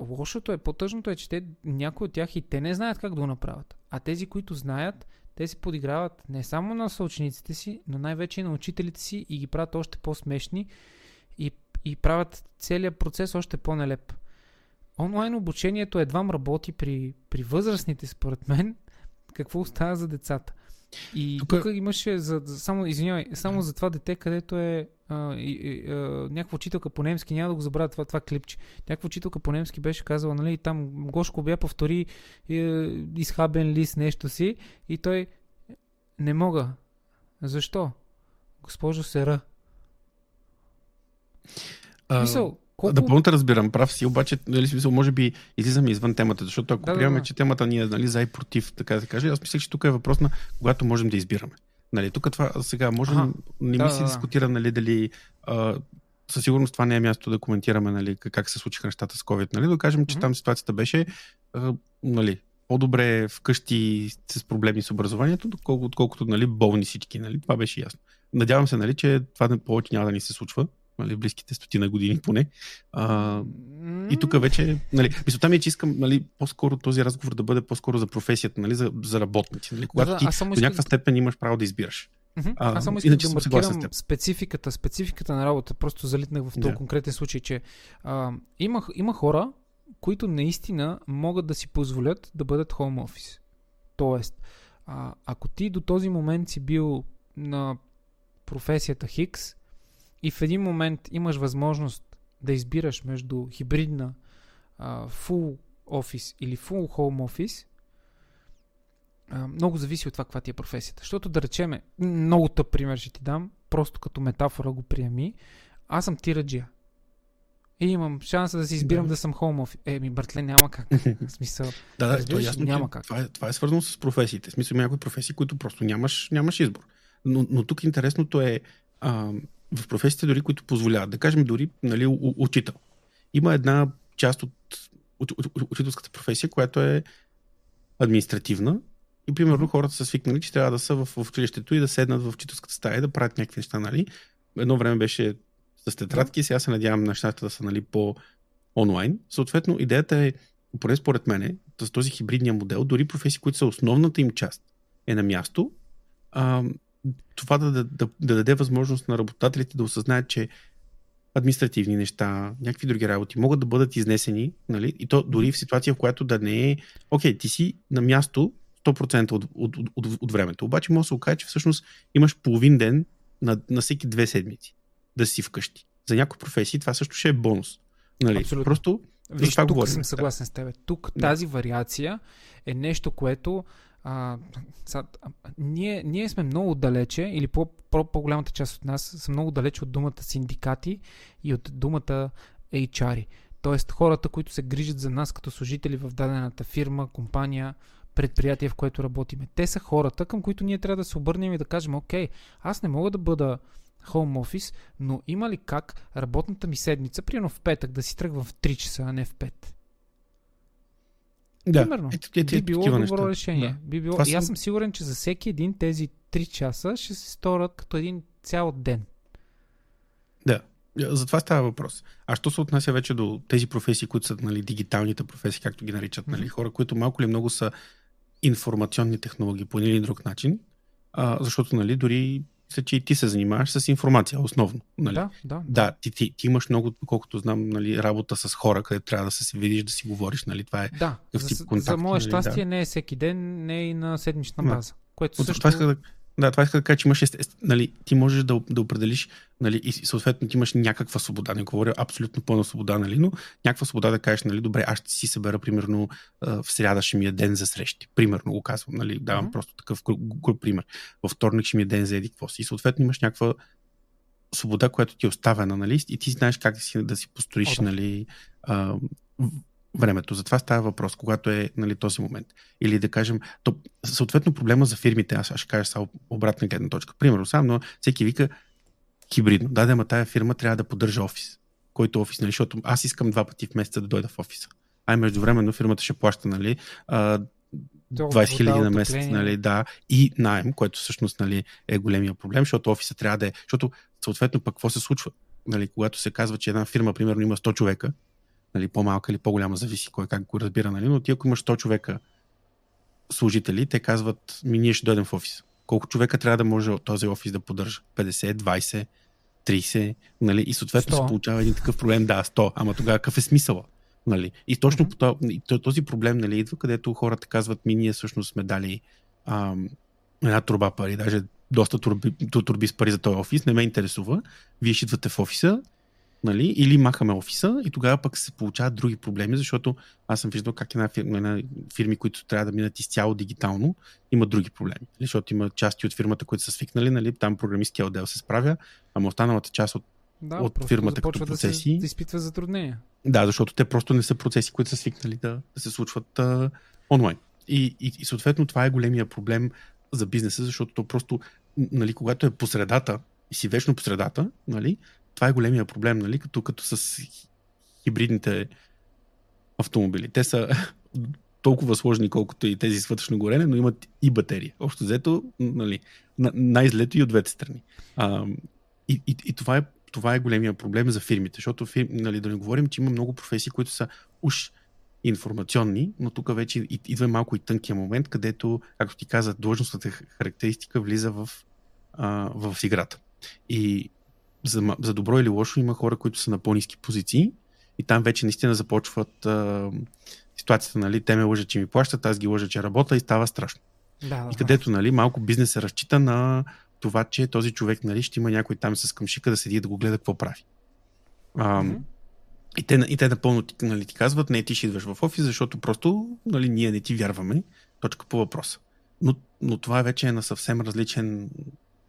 лошото е, по-тъжното е, че те, някои от тях и те не знаят как да го направят. А тези, които знаят, те се подиграват не само на съучениците си, но най-вече и на учителите си и ги правят още по-смешни и, и правят целият процес още по-нелеп. Онлайн обучението едва работи при, при възрастните, според мен. Какво остава за децата? И тук, тук имаше, за, за, само, извинявай, само за това дете, където е а, и, а, някаква учителка по немски, няма да го забравя това, това клипче. Някаква учителка по немски беше казала, нали, там Гошко бе повтори е, изхабен лист нещо си и той не мога. Защо? Госпожо Сера. А, Мисъл, колко... Да, пълно разбирам, прав си, обаче, нали, смисъл, може би излизаме извън темата, защото ако да, приемаме, да, да. че темата ни е нали, за и против, така да се каже, аз мисля, че тук е въпрос на когато можем да избираме. Нали, тук това сега можем, ага, не да, ми се да, дискутира, нали, дали а, със сигурност това не е място да коментираме нали, как се случиха нещата с COVID. Нали, да кажем, че mm-hmm. там ситуацията беше а, нали, по-добре вкъщи с проблеми с образованието, отколкото, отколкото нали, болни всички. Нали, това беше ясно. Надявам се, нали, че това повече няма да ни се случва нали, близките стотина години поне. А, и тук вече, нали, мисълта ми е, че искам нали, по-скоро този разговор да бъде по-скоро за професията, нали, за, за работници. Нали, когато да, ти до някаква искам... степен имаш право да избираш. Uh-huh. А, аз само искам да маркирам спецификата, спецификата на работа. Просто залитнах в този yeah. конкретен случай, че а, има, има хора, които наистина могат да си позволят да бъдат home office. Тоест, а, ако ти до този момент си бил на професията Хикс и в един момент имаш възможност да избираш между хибридна uh, full office или full home uh, много зависи от това каква ти е професията. Защото да речеме, много тъп пример ще ти дам, просто като метафора го приеми, аз съм тираджия. И имам шанса да си избирам да, да съм home office. Е, ми, братле, няма как. В смисъл. да, да, това е ясно, няма как. Това е, това е свързано с професиите. В смисъл, някои професии, които просто нямаш, нямаш избор. Но, но тук интересното е, а, в професиите дори, които позволяват. Да кажем дори нали, учител. Има една част от учителската професия, която е административна и примерно хората са свикнали, че трябва да са в, в училището и да седнат в учителската стая и да правят някакви неща. Нали? Едно време беше с тетрадки. Сега се надявам нещата да са нали, по онлайн. Съответно, идеята е, поне според мен, с този хибридния модел, дори професии, които са основната им част е на място, а, това да, да, да, да даде възможност на работодателите да осъзнаят, че административни неща, някакви други работи могат да бъдат изнесени, нали? и то дори в ситуация, в която да не е, окей, ти си на място 100% от, от, от, от, от времето. Обаче може да се окаже, че всъщност имаш половин ден на, на всеки две седмици да си вкъщи. За някои професии това също ще е бонус. Нали? Абсолютно. Просто Виж, тук говорим. съм съгласен с теб. Тук Да. тази вариация е нещо, което а, са, а, ние, ние сме много далече, или по, по, по-голямата част от нас са много далече от думата синдикати и от думата HR. Тоест хората, които се грижат за нас като служители в дадената фирма, компания, предприятие, в което работиме. Те са хората, към които ние трябва да се обърнем и да кажем, окей, аз не мога да бъда home office, но има ли как работната ми седмица, примерно в петък, да си тръгвам в 3 часа, а не в 5? Да, Примерно. ето, ето, би ето, било добро неща. решение. Да. Би било... Това И аз съм сигурен, че за всеки един тези 3 часа ще се сторят като един цял ден. Да, за това става въпрос. А що се отнася вече до тези професии, които са нали, дигиталните професии, както ги наричат, нали, хора, които малко или много са информационни технологии по един или друг начин, а, защото нали, дори мисля, че и ти се занимаваш с информация, основно. Нали? Да, да. Да, ти, ти, ти имаш много, колкото знам, нали, работа с хора, където трябва да се видиш, да си говориш, нали, това е. Да, Такъв за, тип за контакти, мое нали, щастие да. не е всеки ден, не е и на седмична база. Което От, също... това иска да, да, това иска да кажа, че имаш, нали, ти можеш да, да определиш, нали, и съответно ти имаш някаква свобода, не говоря абсолютно пълна свобода, нали, но някаква свобода да кажеш, нали, добре, аз ще си събера, примерно, в сряда ще ми е ден за срещи. Примерно го казвам, нали, давам Мгм. просто такъв гру- груб пример. Във вторник ще ми е ден за еди какво си. И съответно имаш някаква свобода, която ти е оставена, нали, и ти знаеш как да си, да си построиш, О, да. нали, а, времето. Затова става въпрос, когато е нали, този момент. Или да кажем, то, съответно проблема за фирмите, аз ще кажа само обратна гледна точка. Примерно сам, но всеки вика хибридно. Да, да, тая фирма трябва да поддържа офис. Който офис, нали, защото аз искам два пъти в месеца да дойда в офиса. Ай, междувременно фирмата ще плаща, нали, а, То 20 хиляди на месец, нали, да, и найем, което всъщност нали, е големия проблем, защото офиса трябва да е, защото съответно пък какво се случва, нали, когато се казва, че една фирма, примерно, има 100 човека, нали, по-малка или по-голяма, зависи кой как го разбира, нали, но ти ако имаш 100 човека служители, те казват, ми ние ще дойдем в офис. Колко човека трябва да може този офис да поддържа? 50, 20, 30, нали, и съответно 100. се получава един такъв проблем, да, 100, ама тогава какъв е смисъла? Нали? И точно Мгм. по този, проблем нали, идва, където хората казват, ми ние всъщност сме дали ам, една турба пари, даже доста турби, ту- турби с пари за този офис, не ме интересува. Вие ще идвате в офиса, нали, или махаме офиса и тогава пък се получават други проблеми, защото аз съм виждал как една фирма, една фирми, които трябва да минат изцяло дигитално, имат други проблеми. Нали, Защото има части от фирмата, които са свикнали, нали, там програмистския отдел се справя, ама останалата част от да, от фирмата като процеси. Да се да изпитва затруднения. Да, защото те просто не са процеси, които са свикнали да, да се случват а, онлайн. И, и, и съответно това е големия проблем за бизнеса, защото то просто, нали, когато е по средата и си вечно по средата, нали, това е големия проблем, нали, като, като с хи- хибридните автомобили. Те са толкова сложни, колкото и тези с вътрешно горене, но имат и батерия. Общо взето, нали, на- най-злето и от двете страни. А, и, и, и това е това е големия проблем за фирмите, защото фирм, нали, да не говорим, че има много професии, които са уж информационни, но тук вече идва малко и тънкия момент, където, както ти каза, длъжностната характеристика влиза в, а, в играта. И за, за добро или лошо има хора, които са на по-низки позиции и там вече наистина започват а, ситуацията, нали, те ме лъжат, че ми плащат, аз ги лъжа, че работя и става страшно. Да, И където нали, малко бизнес се разчита на това, че този човек нали, ще има някой там с къмшика да седи и да го гледа какво прави. А, и, те, и те напълно нали, ти казват, не, ти ще идваш в офис, защото просто нали, ние не ти вярваме. Точка по въпроса. Но, но това вече е на съвсем различен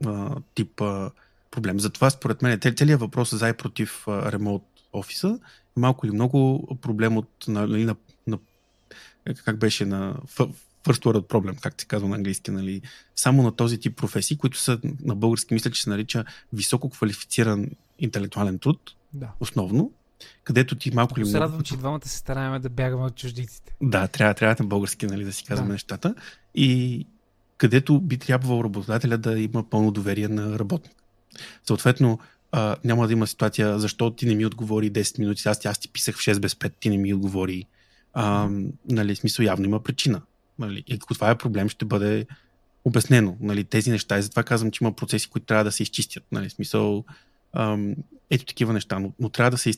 а, тип а, проблем. Затова, според мен, цел- целият въпрос за и против ремонт офиса е малко или много проблем от нали, на, на, как беше на first world problem, как се казва на английски, нали, само на този тип професии, които са на български, мисля, че се нарича високо квалифициран интелектуален труд, да. основно, където ти малко или Много се много... радвам, че двамата се стараем да бягаме от чуждиците. Да, трябва, трябва на български нали, да си казваме Да. нещата. И където би трябвало работодателя да има пълно доверие на работник. Съответно, а, няма да има ситуация, защо ти не ми отговори 10 минути, аз, аз ти писах в 6 без 5, ти не ми отговори. А, нали, смисъл явно има причина. Нали, и ако това е проблем, ще бъде обяснено нали, тези неща. И затова казвам, че има процеси, които трябва да се изчистят. Нали, смисъл, ам, ето такива неща. Но, но трябва да се.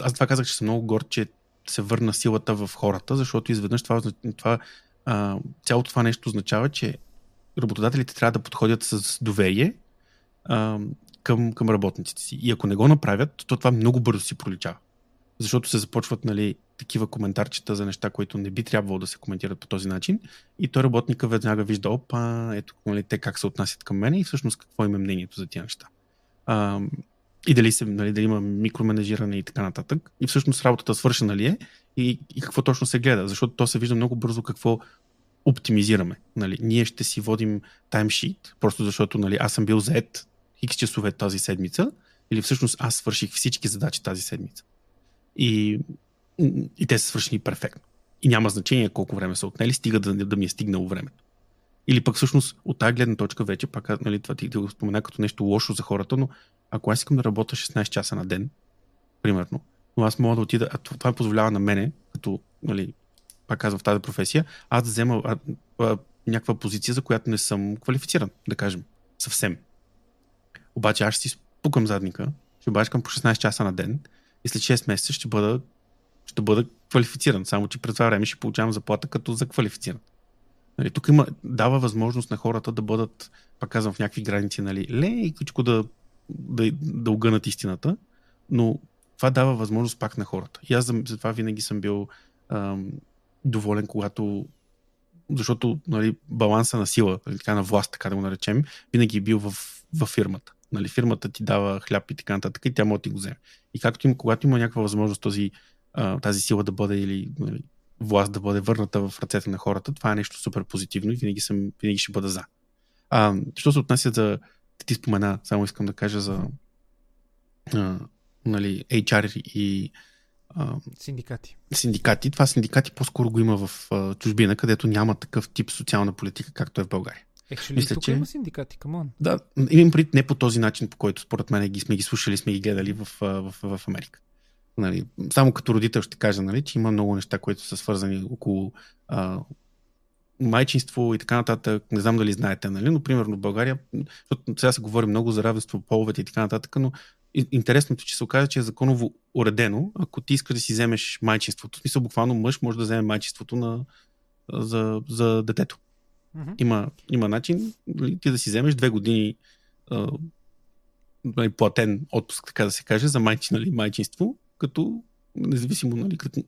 Аз това казах, че съм много горд, че се върна силата в хората, защото изведнъж това, това а, цялото това нещо означава, че работодателите трябва да подходят с доверие към, към работниците си. И ако не го направят, то това много бързо си проличава. Защото се започват нали, такива коментарчета за неща, които не би трябвало да се коментират по този начин. И той работника веднага вижда, опа, ето нали, те как се отнасят към мен и всъщност какво има мнението за тия неща. А, и дали, се, нали, дали има микроменежиране и така нататък. И всъщност работата свършена ли е и, и какво точно се гледа. Защото то се вижда много бързо какво оптимизираме. Нали. Ние ще си водим таймшит, просто защото нали, аз съм бил заед хикс часове тази седмица, или всъщност аз свърших всички задачи тази седмица. И, и те са свършени перфектно. И няма значение колко време са отнели, стига да, да ми е стигнало времето. Или пък всъщност от тази гледна точка вече, пак нали, това ти, ти го спомена като нещо лошо за хората, но ако аз искам да работя 16 часа на ден, примерно, но аз мога да отида, а това позволява на мене, като, нали, пак казвам в тази професия, аз да взема а, а, някаква позиция, за която не съм квалифициран, да кажем, съвсем. Обаче аз ще си спукам задника, ще бачкам по 16 часа на ден и след 6 месеца ще бъда, ще бъда квалифициран, само че през това време ще получавам заплата като за квалифициран. Нали, тук има, дава възможност на хората да бъдат, пак казвам, в някакви граници, нали, лекичко да, да, да огънат истината, но това дава възможност пак на хората. И аз за, за това винаги съм бил ам, доволен, когато защото нали, баланса на сила, нали, така на власт, така да го наречем, винаги е бил в, в фирмата. Нали, фирмата ти дава хляб и така нататък и тя може да ти го вземе. И както има, когато има някаква възможност този, тази сила да бъде или нали, власт да бъде върната в ръцете на хората, това е нещо супер позитивно и винаги, съм, винаги ще бъда за. А, що се отнася за, ти спомена, само искам да кажа за а, нали, HR и а, синдикати. Синдикати. Това синдикати по-скоро го има в а, чужбина, където няма такъв тип социална политика, както е в България. Actually, Мисля, тук че... има синдикати, камон. Да, имам пред не по този начин, по който според мен ги сме ги слушали, сме ги гледали в, в, в, в Америка. Нали, само като родител ще кажа, нали, че има много неща, които са свързани около а, майчинство и така нататък. Не знам дали знаете, нали, но примерно в България, защото сега се говори много за равенство половете и така нататък, но интересното, че се оказа, че е законово уредено, ако ти искаш да си вземеш майчинството. В смисъл, буквално мъж може да вземе майчинството на, за, за детето. Mm-hmm. Има, има начин ти да си вземеш две години а, нали, платен отпуск, така да се каже, за майчин, нали, майчинство, като независимо нали, като,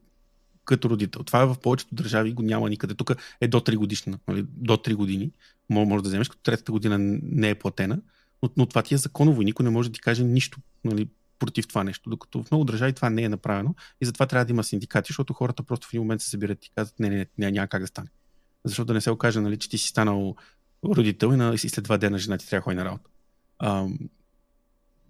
като родител. Това е в повечето държави го няма никъде. Тук е до 3 годишна, нали, до 3 години може да вземеш, като третата година не е платена, но, но това ти е законово и никой не може да ти каже нищо нали, против това нещо, докато в много държави това не е направено и затова трябва да има синдикати, защото хората просто в един момент се събират и казват, не, не, не, няма как да стане. Защото да не се окаже, нали, че ти си станал родител и, на, и след два дена жена ти трябва да ходи на работа. А,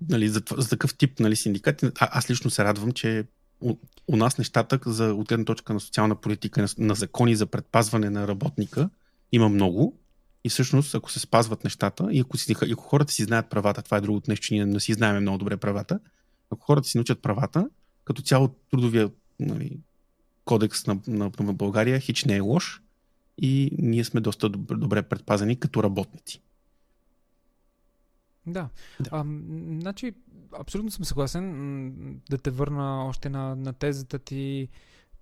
нали, за, за такъв тип нали, синдикати, а, аз лично се радвам, че у, у нас нещата за от гледна точка на социална политика, на, на закони за предпазване на работника има много. И всъщност, ако се спазват нещата и ако, си, ако хората си знаят правата, това е другото нещо, ние не си знаем много добре правата, ако хората си научат правата, като цяло трудовия нали, кодекс на, на, на България хич не е лош и ние сме доста добре, предпазени като работници. Да. да. А, значи, абсолютно съм съгласен да те върна още на, на тезата ти,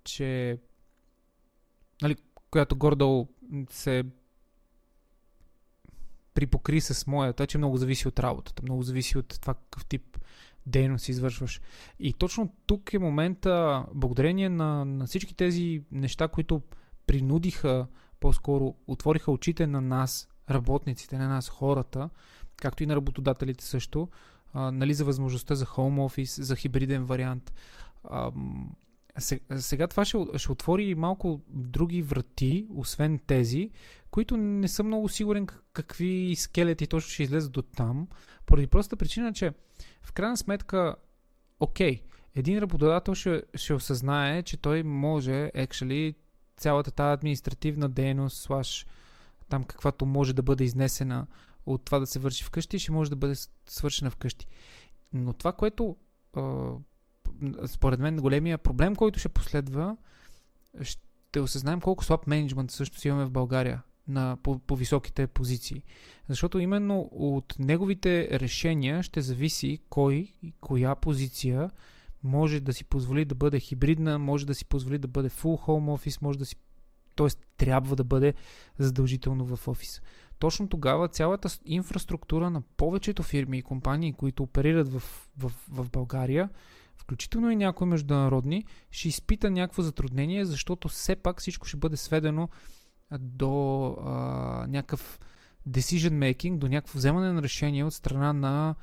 че нали, която гордо се припокри с моята, че много зависи от работата, много зависи от това какъв тип дейност извършваш. И точно тук е момента, благодарение на, на всички тези неща, които принудиха, по-скоро отвориха очите на нас, работниците, на нас, хората, както и на работодателите също, а, нали, за възможността за home office, за хибриден вариант. А, сега това ще, ще отвори малко други врати, освен тези, които не съм много сигурен какви скелети точно ще излезат до там, поради простата причина, че в крайна сметка, окей, един работодател ще, ще осъзнае, че той може, actually, цялата тази административна дейност, слаш там каквато може да бъде изнесена от това да се върши вкъщи, ще може да бъде свършена вкъщи. Но това, което според мен големия проблем, който ще последва, ще осъзнаем колко слаб менеджмент също имаме в България на, по, по високите позиции. Защото именно от неговите решения ще зависи кой и коя позиция може да си позволи да бъде хибридна, може да си позволи да бъде full home office, може да си т.е. трябва да бъде задължително в офис. Точно тогава цялата инфраструктура на повечето фирми и компании, които оперират в, в, в България, включително и някои международни, ще изпита някакво затруднение, защото все пак всичко ще бъде сведено до а, някакъв decision making, до някакво вземане на решение от страна на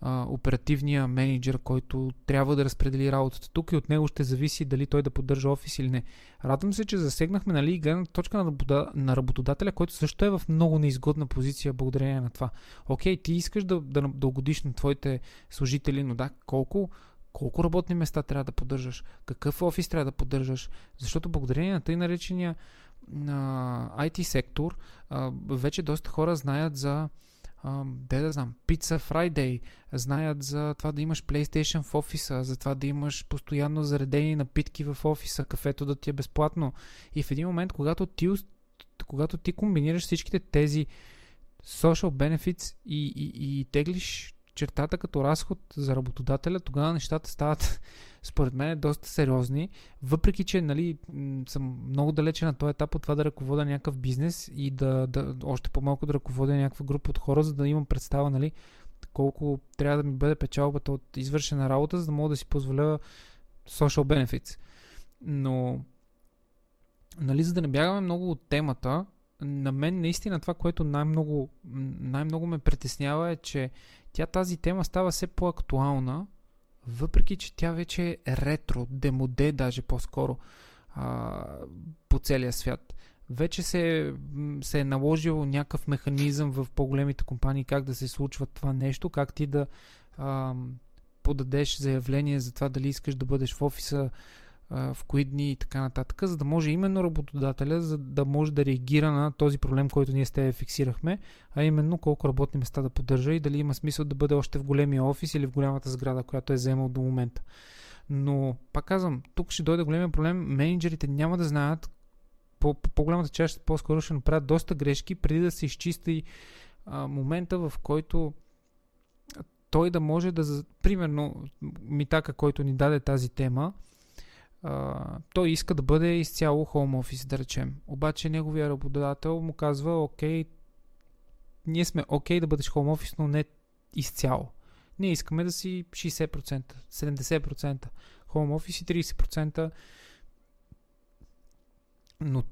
а, оперативния менеджер, който трябва да разпредели работата тук и от него ще зависи дали той да поддържа офис или не. Радвам се, че засегнахме нали, гледна точка на, на работодателя, който също е в много неизгодна позиция благодарение на това. Окей, ти искаш да, да, да угодиш на твоите служители, но да, колко колко работни места трябва да поддържаш, какъв офис трябва да поддържаш, защото благодарение на тъй наречения на IT сектор, вече доста хора знаят за де да знам, Pizza Friday, знаят за това да имаш PlayStation в офиса, за това да имаш постоянно заредени напитки в офиса, кафето да ти е безплатно. И в един момент, когато ти, когато ти комбинираш всичките тези social benefits и, и, и теглиш чертата като разход за работодателя, тогава нещата стават, според мен, доста сериозни. Въпреки, че нали, съм много далече на този етап от това да ръководя някакъв бизнес и да, да още по-малко да ръководя някаква група от хора, за да имам представа нали, колко трябва да ми бъде печалбата от извършена работа, за да мога да си позволя social benefits. Но, нали, за да не бягаме много от темата, на мен наистина това, което най-много, най-много ме притеснява е, че тя тази тема става все по-актуална, въпреки че тя вече е ретро, демоде даже по-скоро а, по целия свят. Вече се, се е наложил някакъв механизъм в по-големите компании как да се случва това нещо, как ти да а, подадеш заявление за това дали искаш да бъдеш в офиса в кои дни и така нататък, за да може именно работодателя за да може да реагира на този проблем, който ние с тебе фиксирахме, а именно колко работни места да поддържа и дали има смисъл да бъде още в големия офис или в голямата сграда, която е вземал до момента. Но, пак казвам, тук ще дойде големия проблем. Менеджерите няма да знаят, по, по, по-голямата част по-скоро ще направят доста грешки, преди да се изчисти а, момента, в който той да може да, примерно, Митака, който ни даде тази тема, той иска да бъде изцяло home office, да речем. Обаче неговия работодател му казва, окей, ние сме окей да бъдеш home office, но не изцяло. Ние искаме да си 60%, 70% home office и 30% но,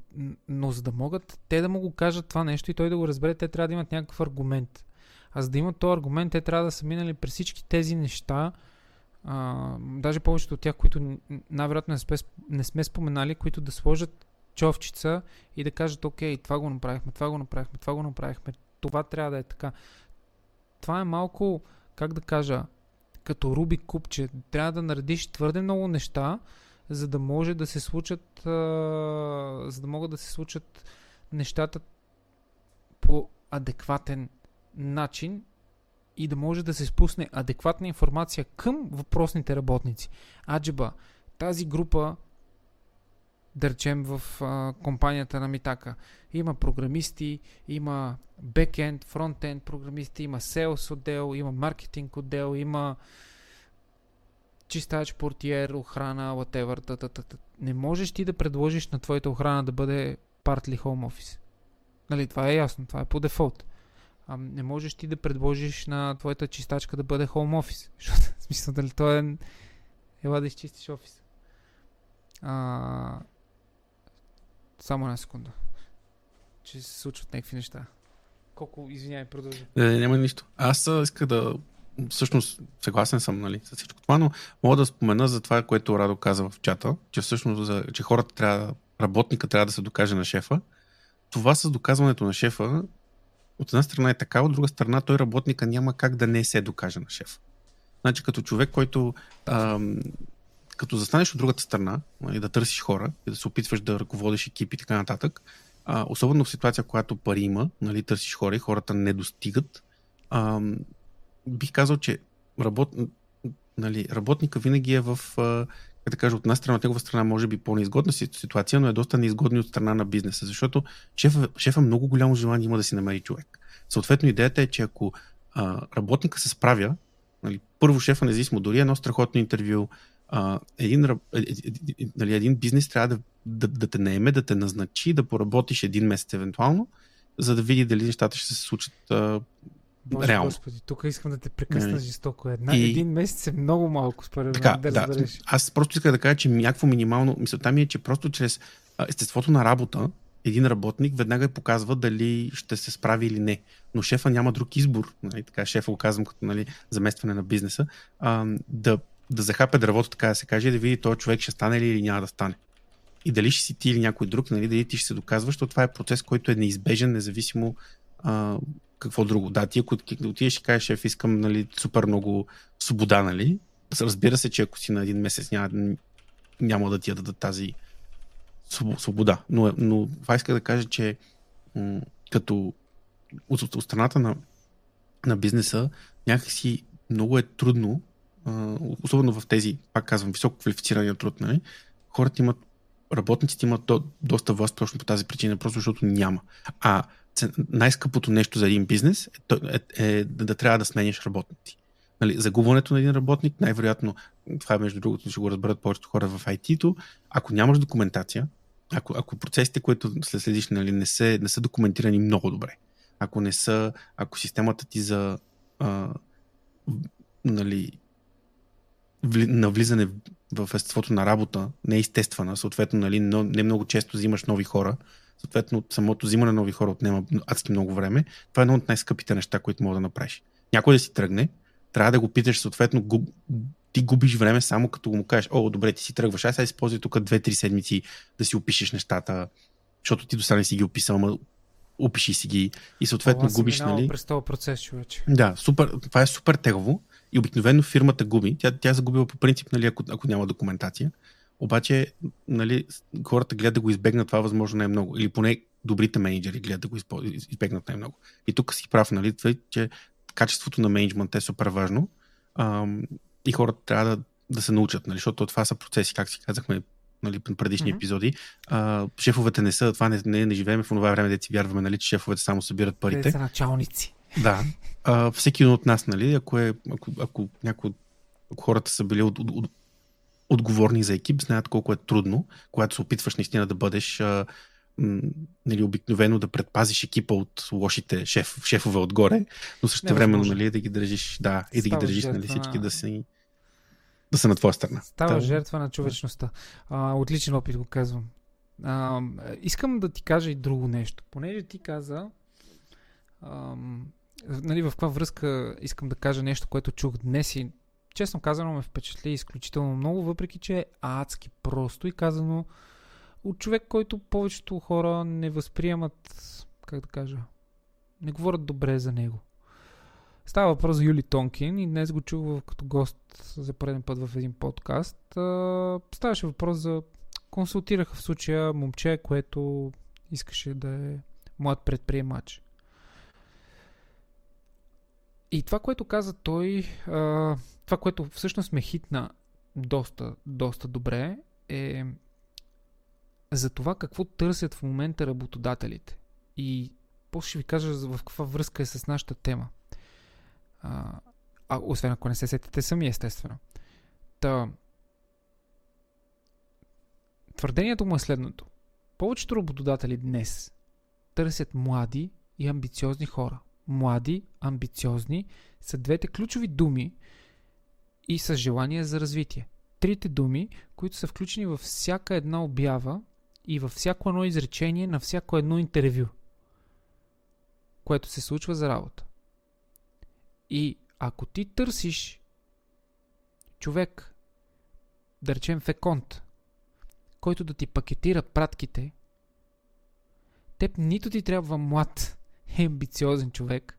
но за да могат те да му го кажат това нещо и той да го разбере, те трябва да имат някакъв аргумент. А за да имат този аргумент, те трябва да са минали през всички тези неща, а, даже повечето от тях, които най-вероятно не, не сме споменали, които да сложат човчица и да кажат, окей, това го направихме, това го направихме, това го направихме, това трябва да е така. Това е малко, как да кажа, като Рубик купче. Трябва да наредиш твърде много неща, за да може да се случат, а, за да могат да се случат нещата по адекватен начин и да може да се спусне адекватна информация към въпросните работници. Аджеба, тази група, да речем в а, компанията на Митака, има програмисти, има бекенд, фронтенд програмисти, има селс отдел, има маркетинг отдел, има чистач, портиер, охрана, whatever. Та, та, та. Не можеш ти да предложиш на твоята охрана да бъде partly home office. Нали, това е ясно, това е по дефолт а, не можеш ти да предложиш на твоята чистачка да бъде home office. Защото, в смисъл, дали той е... Ела да изчистиш офис. А... Само една секунда. Че се случват някакви неща. Колко, извинявай, продължи. Не, няма нищо. Аз иска да всъщност съгласен съм нали, с всичко това, но мога да спомена за това, което Радо каза в чата, че всъщност че хората трябва, работника трябва да се докаже на шефа. Това с доказването на шефа от една страна е така, от друга страна той работника няма как да не се докаже на шеф. Значи като човек, който ам, като застанеш от другата страна и нали, да търсиш хора и да се опитваш да ръководиш екипи и така нататък, а, особено в ситуация, когато пари има, нали, търсиш хора и хората не достигат, а, бих казал, че работ, нали, работника винаги е в, а, как да кажа, от една страна, от негова страна може би по-неизгодна ситуация, но е доста неизгодна от страна на бизнеса, защото шефа, шефа много голямо желание има да си намери човек. Съответно, идеята е, че ако а, работника се справя, нали, първо шефа, независимо, дори едно страхотно интервю, а, един, е, е, е, нали, един бизнес трябва да, да, да те наеме, да те назначи, да поработиш един месец евентуално, за да види дали нещата ще се случат а, Боже, реално. Господи, тук искам да те прекъсна Нали. жестоко. Една, И- Един месец е много малко, според Така, мен, да, да, разбереш. аз просто исках да кажа, че някакво минимално, мисълта ми е, че просто чрез естеството на работа, един работник веднага показва дали ще се справи или не. Но шефа няма друг избор, нали, така шефа го казвам като нали, заместване на бизнеса, а, да, да захапе дървото, така да се каже, да види този човек ще стане ли или няма да стане. И дали ще си ти или някой друг, нали, дали ти ще се доказваш, защото това е процес, който е неизбежен, независимо а, какво друго. Да, ти ако отидеш и кажеш, шеф, искам нали, супер много свобода, нали, разбира се, че ако си на един месец няма, няма да ти я дадат тази своб- свобода. Но, но това иска да кажа, че като от, от, страната на, на бизнеса някакси много е трудно, особено в тези, пак казвам, високо квалифицирания труд, нали? хората имат, работниците имат до, доста власт точно по тази причина, просто защото няма. А най-скъпото нещо за един бизнес е, е, е да, да трябва да сменяш работници. Нали, загубването на един работник, най-вероятно, това е между другото, ще го разберат повечето хора в IT-то, ако нямаш документация, ако, ако процесите, които след следиш, нали, не, се, не са документирани много добре, ако не са, ако системата ти за а, нали, вли, навлизане в естеството на работа не е естествена, съответно, нали, но, не много често взимаш нови хора, съответно, самото взимане на нови хора отнема адски много време. Това е едно от най-скъпите неща, които мога да направиш. Някой да си тръгне, трябва да го питаш, съответно, губ, ти губиш време само като му кажеш, о, добре, ти си тръгваш, аз сега използвай тук 2-3 седмици да си опишеш нещата, защото ти до сега не си ги описал, ама опиши си ги и съответно съм губиш, нали? през този процес, човече. Да, супер, това е супер тегово и обикновено фирмата губи. Тя, тя загубила по принцип, нали, ако, ако няма документация. Обаче, нали, хората гледат да го избегнат това възможно най-много. Или поне добрите менеджери гледат да го избегнат най-много. И тук си прав, нали, това, е, че качеството на менеджмент е супер важно. Ам, и хората трябва да, да се научат, нали, защото това са процеси, как си казахме нали, на предишни Мгм. епизоди. А, шефовете не са, това не, не, не живееме в това време, да си вярваме, нали, че шефовете само събират Те парите. са началници. Да. А, всеки един от нас, нали, ако, е, ако, ако някой ако хората са били от, от, от, отговорни за екип, знаят колко е трудно, когато се опитваш наистина да бъдеш а, м, нали, обикновено да предпазиш екипа от лошите шеф, шефове отгоре, но също времено нали, да ги държиш, да, и да ги държиш нали, всички на- да си да са на твоя страна. Става Та- жертва на човечността. А, отличен опит го казвам. А, искам да ти кажа и друго нещо. Понеже ти каза, ам, нали, в каква връзка искам да кажа нещо, което чух днес и честно казано ме впечатли изключително много, въпреки че е адски просто и казано от човек, който повечето хора не възприемат, как да кажа, не говорят добре за него. Става въпрос за Юли Тонкин и днес го чух като гост за пореден път в един подкаст. Ставаше въпрос за... Консултираха в случая момче, което искаше да е млад предприемач. И това, което каза той, това, което всъщност ме хитна доста, доста добре, е за това какво търсят в момента работодателите. И после ще ви кажа в каква връзка е с нашата тема. А, а освен ако не се сетите сами, естествено. Та, твърдението му е следното. Повечето работодатели днес търсят млади и амбициозни хора. Млади, амбициозни са двете ключови думи и с желание за развитие. Трите думи, които са включени във всяка една обява и във всяко едно изречение на всяко едно интервю, което се случва за работа. И ако ти търсиш човек, да речем феконт, който да ти пакетира пратките, теб нито ти трябва млад и амбициозен човек,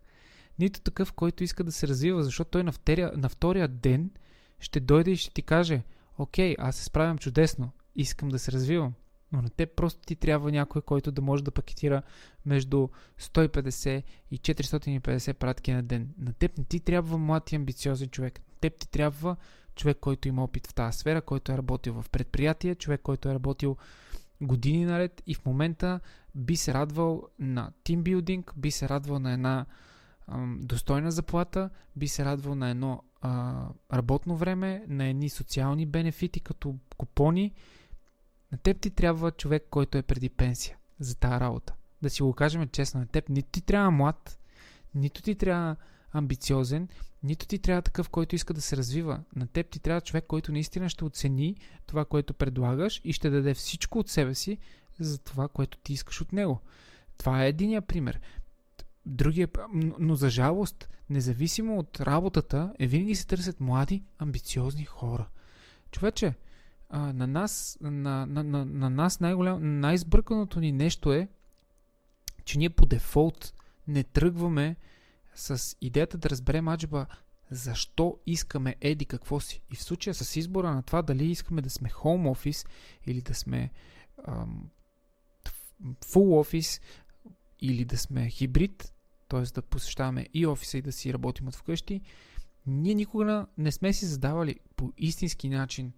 нито такъв, който иска да се развива, защото той на втория, на втория ден ще дойде и ще ти каже, окей, аз се справям чудесно, искам да се развивам. Но на теб просто ти трябва някой, който да може да пакетира между 150 и 450 пратки на ден. На теб не ти трябва млад и амбициозен човек. На теб ти трябва човек, който има опит в тази сфера, който е работил в предприятие, човек, който е работил години наред и в момента би се радвал на тимбилдинг, би се радвал на една достойна заплата, би се радвал на едно а, работно време, на едни социални бенефити, като купони. На теб ти трябва човек, който е преди пенсия за тази работа. Да си го кажем честно, на теб нито ти трябва млад, нито ти трябва амбициозен, нито ти трябва такъв, който иска да се развива. На теб ти трябва човек, който наистина ще оцени това, което предлагаш и ще даде всичко от себе си за това, което ти искаш от него. Това е единия пример. Другия, но за жалост, независимо от работата, е винаги се търсят млади, амбициозни хора. Човече, а, на нас, на, на, на, на нас най-голям, най-избърканото ни нещо е, че ние по дефолт не тръгваме с идеята да разберем аджба защо искаме еди какво си. И в случая с избора на това дали искаме да сме home office или да сме ам, full office или да сме хибрид, т.е. да посещаваме и офиса и да си работим от вкъщи, ние никога не сме си задавали по истински начин,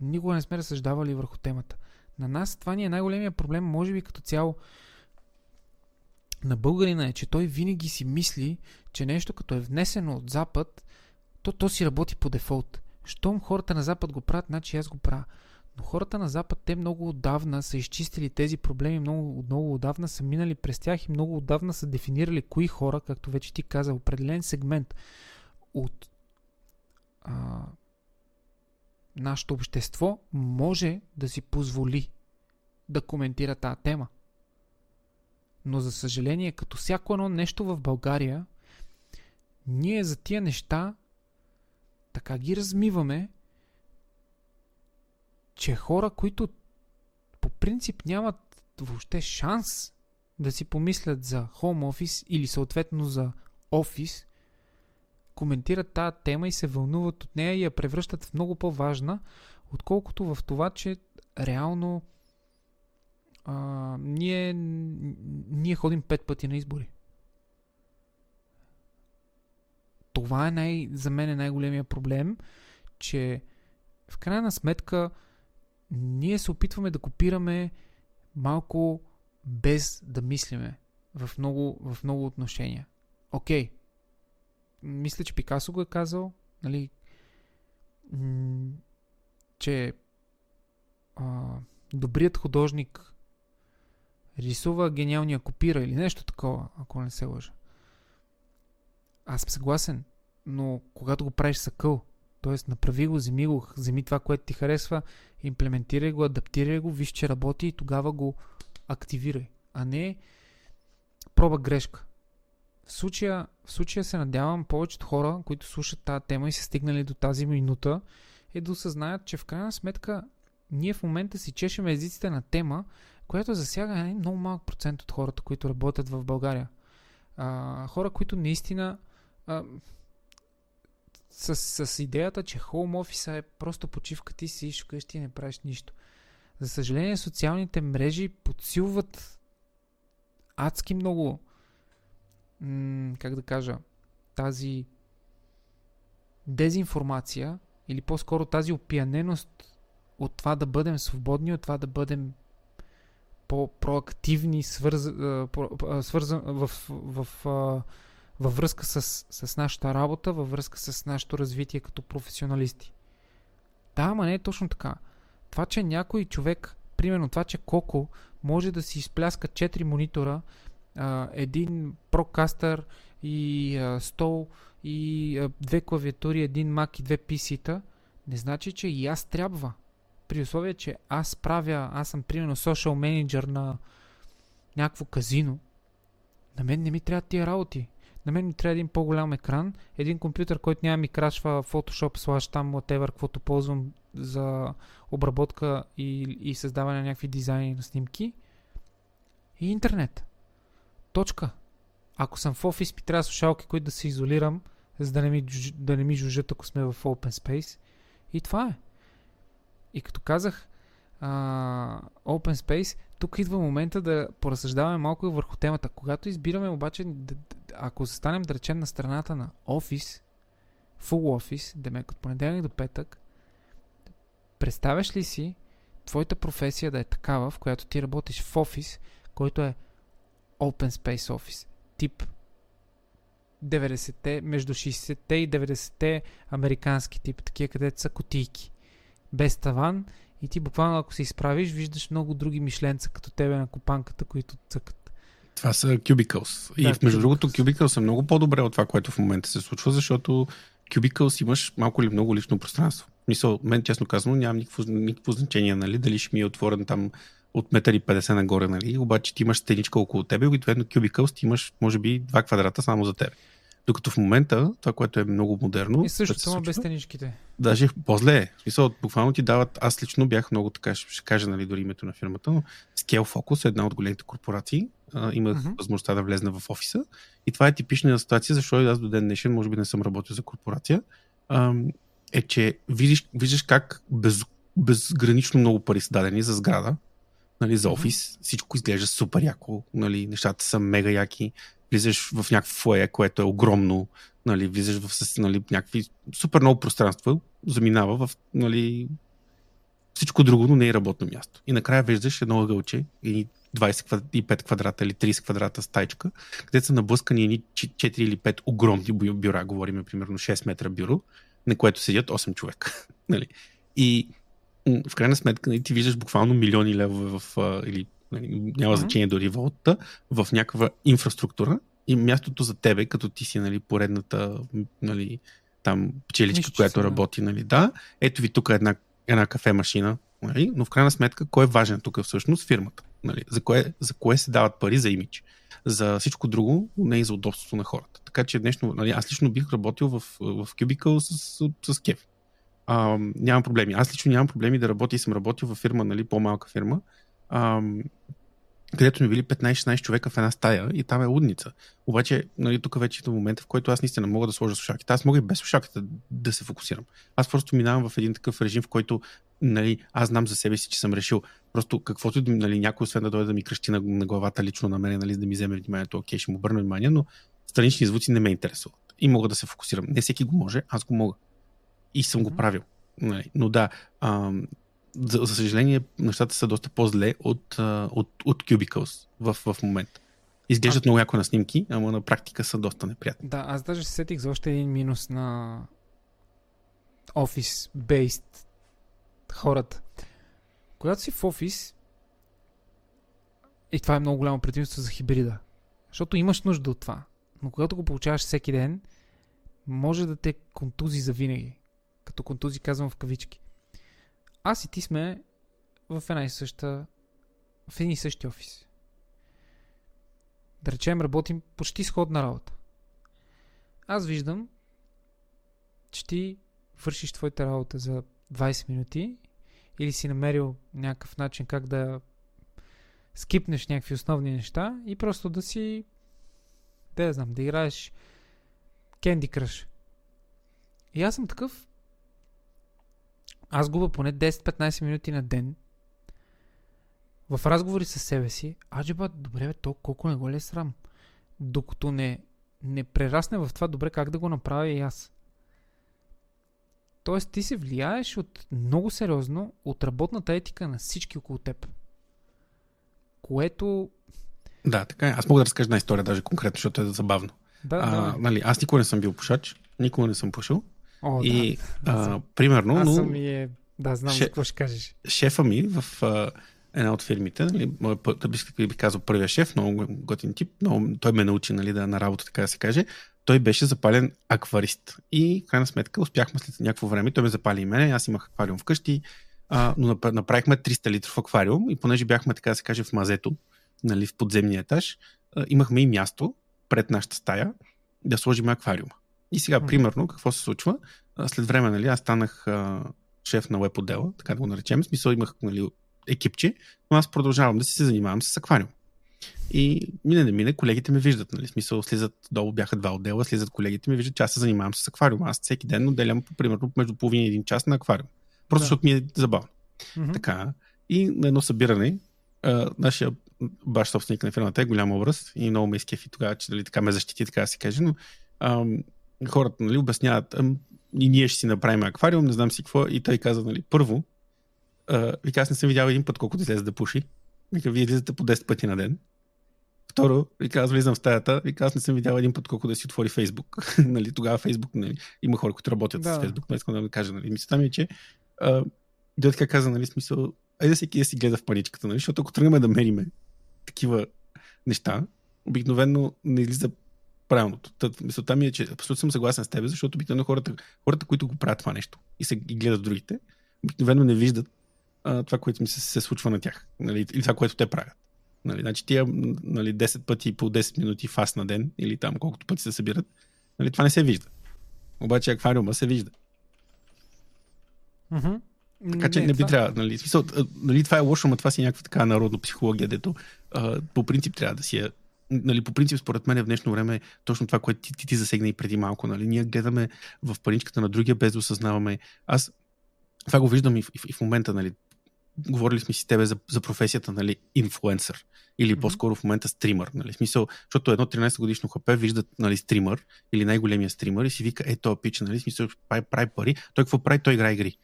никога не сме разсъждавали върху темата. На нас това ни е най-големия проблем, може би като цяло на българина е, че той винаги си мисли, че нещо като е внесено от Запад, то то си работи по дефолт. Щом хората на Запад го правят, значи аз го правя. Но хората на Запад, те много отдавна са изчистили тези проблеми, много, много отдавна са минали през тях и много отдавна са дефинирали кои хора, както вече ти каза, определен сегмент от а, нашето общество може да си позволи да коментира тази тема. Но за съжаление, като всяко едно нещо в България, ние за тия неща така ги размиваме, че хора, които по принцип нямат въобще шанс да си помислят за home office или съответно за офис, коментират тази тема и се вълнуват от нея и я превръщат в много по-важна, отколкото в това, че реално а, ние, ние ходим пет пъти на избори. Това е най, за мен е най-големия проблем, че в крайна сметка ние се опитваме да копираме малко без да мислиме в много, в много отношения. Окей, okay. мисля, че Пикасо го е казал, нали, че а, добрият художник рисува гениалния копира или нещо такова, ако не се лъжа. Аз съм съгласен, но когато го правиш съкъл, т.е. направи го, вземи го, вземи това, което ти харесва, имплементирай го, адаптирай го, виж, че работи и тогава го активирай, а не проба грешка. В случая, в случая се надявам повечето хора, които слушат тази тема и са стигнали до тази минута, е да осъзнаят, че в крайна сметка ние в момента си чешем езиците на тема, която засяга един много малък процент от хората, които работят в България. А, хора, които наистина а, с, с идеята, че хоум офиса е просто почивка, ти си вкъщи и не правиш нищо. За съжаление, социалните мрежи подсилват адски много, как да кажа, тази дезинформация или по-скоро тази опияненост от това да бъдем свободни, от това да бъдем по-проактивни, свърз, свързан в, в, в, във връзка с, с нашата работа, във връзка с нашето развитие като професионалисти. Да, ама не е точно така. Това, че някой човек, примерно това, че Коко може да си изпляска 4 монитора, един прокастър и стол и две клавиатури, един Mac и две PC-та, не значи, че и аз трябва при условие, че аз правя, аз съм примерно social менеджер на някакво казино, на мен не ми трябва тия работи. На мен ми трябва един по-голям екран, един компютър, който няма ми крашва Photoshop, slash там, whatever, каквото ползвам за обработка и, и създаване на някакви дизайни на снимки. И интернет. Точка. Ако съм в офис, ми трябва слушалки, които да се изолирам, за да не ми, да не ми жужат, ако сме в open space. И това е. И като казах, а, Open Space, тук идва момента да поразсъждаваме малко върху темата. Когато избираме обаче, ако застанем да речем на страната на офис, full office, демек от понеделник до петък, представяш ли си твоята професия да е такава, в която ти работиш в офис, който е Open Space Office, тип 90-те, между 60-те и 90-те американски тип, такива където са котийки. Без таван и ти буквално ако се изправиш, виждаш много други мишленца като тебе на копанката, които цъкат. Това са cubicles. Да, и между другото, cubicles е много по-добре от това, което в момента се случва, защото cubicles имаш малко или много лично пространство. Мисъл, мен честно казано нямам никакво, никакво значение, нали, дали ще ми е отворен там от метър и 50 нагоре, нали, обаче ти имаш стеничка около тебе обикновено cubicles ти имаш, може би, два квадрата само за теб. Докато в момента, това, което е много модерно. И също това без стеничките. Даже по-зле е. В смисъл, буквално ти дават. Аз лично бях много така, ще, ще кажа нали, дори името на фирмата, но Scale Focus е една от големите корпорации. А, имах uh-huh. възможността да влезна в офиса. И това е типична ситуация, защото аз до ден днешен, може би не съм работил за корпорация. А, е, че виждаш, виждаш как без, безгранично много пари са дадени за сграда, нали, за офис. Всичко изглежда супер яко, нали, нещата са мега яки влизаш в някакво фое, което е огромно, нали, влизаш в нали, някакви супер много пространства, заминава в нали, всичко друго, но не е работно място. И накрая виждаш едно ъгълче и 25 квадрата или 30 квадрата стайчка, където са наблъскани едни 4 или 5 огромни бюра, говорим примерно 6 метра бюро, на което седят 8 човека. нали? И в крайна сметка нали, ти виждаш буквално милиони левове в, или нали, няма значение дори валутата, в някаква инфраструктура и мястото за тебе, като ти си нали, поредната нали, там пчеличка, Нищо, която работи, нали, да, ето ви тук една, една кафе машина, нали, но в крайна сметка, кой е важен тук всъщност? Фирмата. Нали, за, кое, за кое се дават пари за имидж. За всичко друго, не и за удобството на хората. Така че днешно, нали, аз лично бих работил в, в Cubicle с, с, с кеф. А, нямам проблеми. Аз лично нямам проблеми да работя и съм работил в фирма, нали, по-малка фирма, ам, където ми били 15-16 човека в една стая и там е лудница. Обаче, нали, тук вече е момента, в който аз наистина мога да сложа слушалките. Аз мога и без слушалките да се фокусирам. Аз просто минавам в един такъв режим, в който нали, аз знам за себе си, че съм решил просто каквото нали, някой освен да дойде да ми кръщи на, на главата лично на мен, нали, да ми вземе вниманието, окей, ще му обърна внимание, но странични звуци не ме интересуват. И мога да се фокусирам. Не всеки го може, аз го мога. И съм го правил. Нали. Но да, ам, за, за съжаление, нещата са доста по-зле от, от, от Cubicles в, в момента. Изглеждат а... много яко на снимки, ама на практика са доста неприятни. Да, аз даже се сетих за още един минус на офис-based хората. Когато си в офис, и това е много голямо предимство за хибрида, защото имаш нужда от това. Но когато го получаваш всеки ден, може да те контузи за винаги. Като контузи казвам в кавички аз и ти сме в една и съща, в един и същи офис. Да речем, работим почти сходна работа. Аз виждам, че ти вършиш твоята работа за 20 минути или си намерил някакъв начин как да скипнеш някакви основни неща и просто да си да, знам, да играеш Candy Crush. И аз съм такъв, аз губа поне 10-15 минути на ден в разговори с себе си, аджеба, добре, бе, то колко не го ли е срам. Докато не, не прерасне в това, добре, как да го направя и аз. Тоест, ти се влияеш от много сериозно от работната етика на всички около теб. Което. Да, така е. Аз мога да разкажа една история, даже конкретно, защото е забавно. Да, а, да. Нали, аз никога не съм бил пушач, никога не съм пушил. О, и, да. а, примерно, Аз съм и е... Да, знам ше... какво ще кажеш. Шефа ми в а, една от фирмите, нали, да би, би казал първия шеф, много готин тип, но той ме научи нали, да на работа, така да се каже. Той беше запален акварист. И в крайна сметка успяхме след някакво време, той ме запали и мене, аз имах аквариум вкъщи, а, но направихме 300 литров аквариум и понеже бяхме, така да се каже, в мазето, нали, в подземния етаж, а, имахме и място пред нашата стая да сложим аквариума. И сега, примерно, какво се случва? След време, нали, аз станах а, шеф на веб отдела, така да го наречем. В смисъл имах нали, екипче, но аз продължавам да си се занимавам с аквариум. И мине не мине, колегите ме виждат. Нали? Смисъл, слизат долу, бяха два отдела, слизат колегите ми, виждат, че аз се занимавам с аквариум. Аз всеки ден отделям, примерно, между половина и един час на аквариум. Просто да. защото ми е забавно. Mm-hmm. Така. И на едно събиране, а, нашия баш собственик на фирмата е голям образ и много ме изкефи тогава, че дали, така ме защити, така да се каже, но а, хората нали, обясняват, и ние ще си направим аквариум, не знам си какво, и той каза, нали, първо, а, вика, аз не съм видял един път колко излезе да пуши. Вика, вие излизате по 10 пъти на ден. Второ, вика, аз влизам в стаята, вика, аз не съм видял един път колко да си отвори Фейсбук. нали, тогава Фейсбук, нали, има хора, които работят да. с Фейсбук, но искам да ви кажа, нали, мисълта ми е, че а, така каза, нали, смисъл, айде всеки да си гледа в паричката, нали, защото ако тръгнем да мериме такива неща, обикновено не излиза правилното. мисълта ми е, че абсолютно съм съгласен с теб, защото обикновено хората, хората, които го правят това нещо и се и гледат другите, обикновено не виждат а, това, което ми се, се случва на тях. Нали, или това, което те правят. Нали, значи тия нали, 10 пъти по 10 минути фаст на ден, или там колкото пъти се събират, нали, това не се вижда. Обаче аквариума се вижда. Mm-hmm. Така че не, не би това... трябвало. Нали, смисъл, нали, това е лошо, но това си е някаква така народна психология, дето а, по принцип трябва да си е. Нали, по принцип, според мен в днешно време точно това, което ти, ти, ти засегна и преди малко. Нали, ние гледаме в паричката на другия, без да осъзнаваме. Аз това го виждам и в, и в момента. Нали, говорили сме си тебе за, за професията, нали, инфлуенсър. Или mm-hmm. по-скоро в момента стример. Нали, смисъл, защото едно 13 годишно хп виждат нали, стример или най-големия стример и си вика, е, то пич, нали, смисъл, прави, прави пари. Той какво прави? Той играе игри.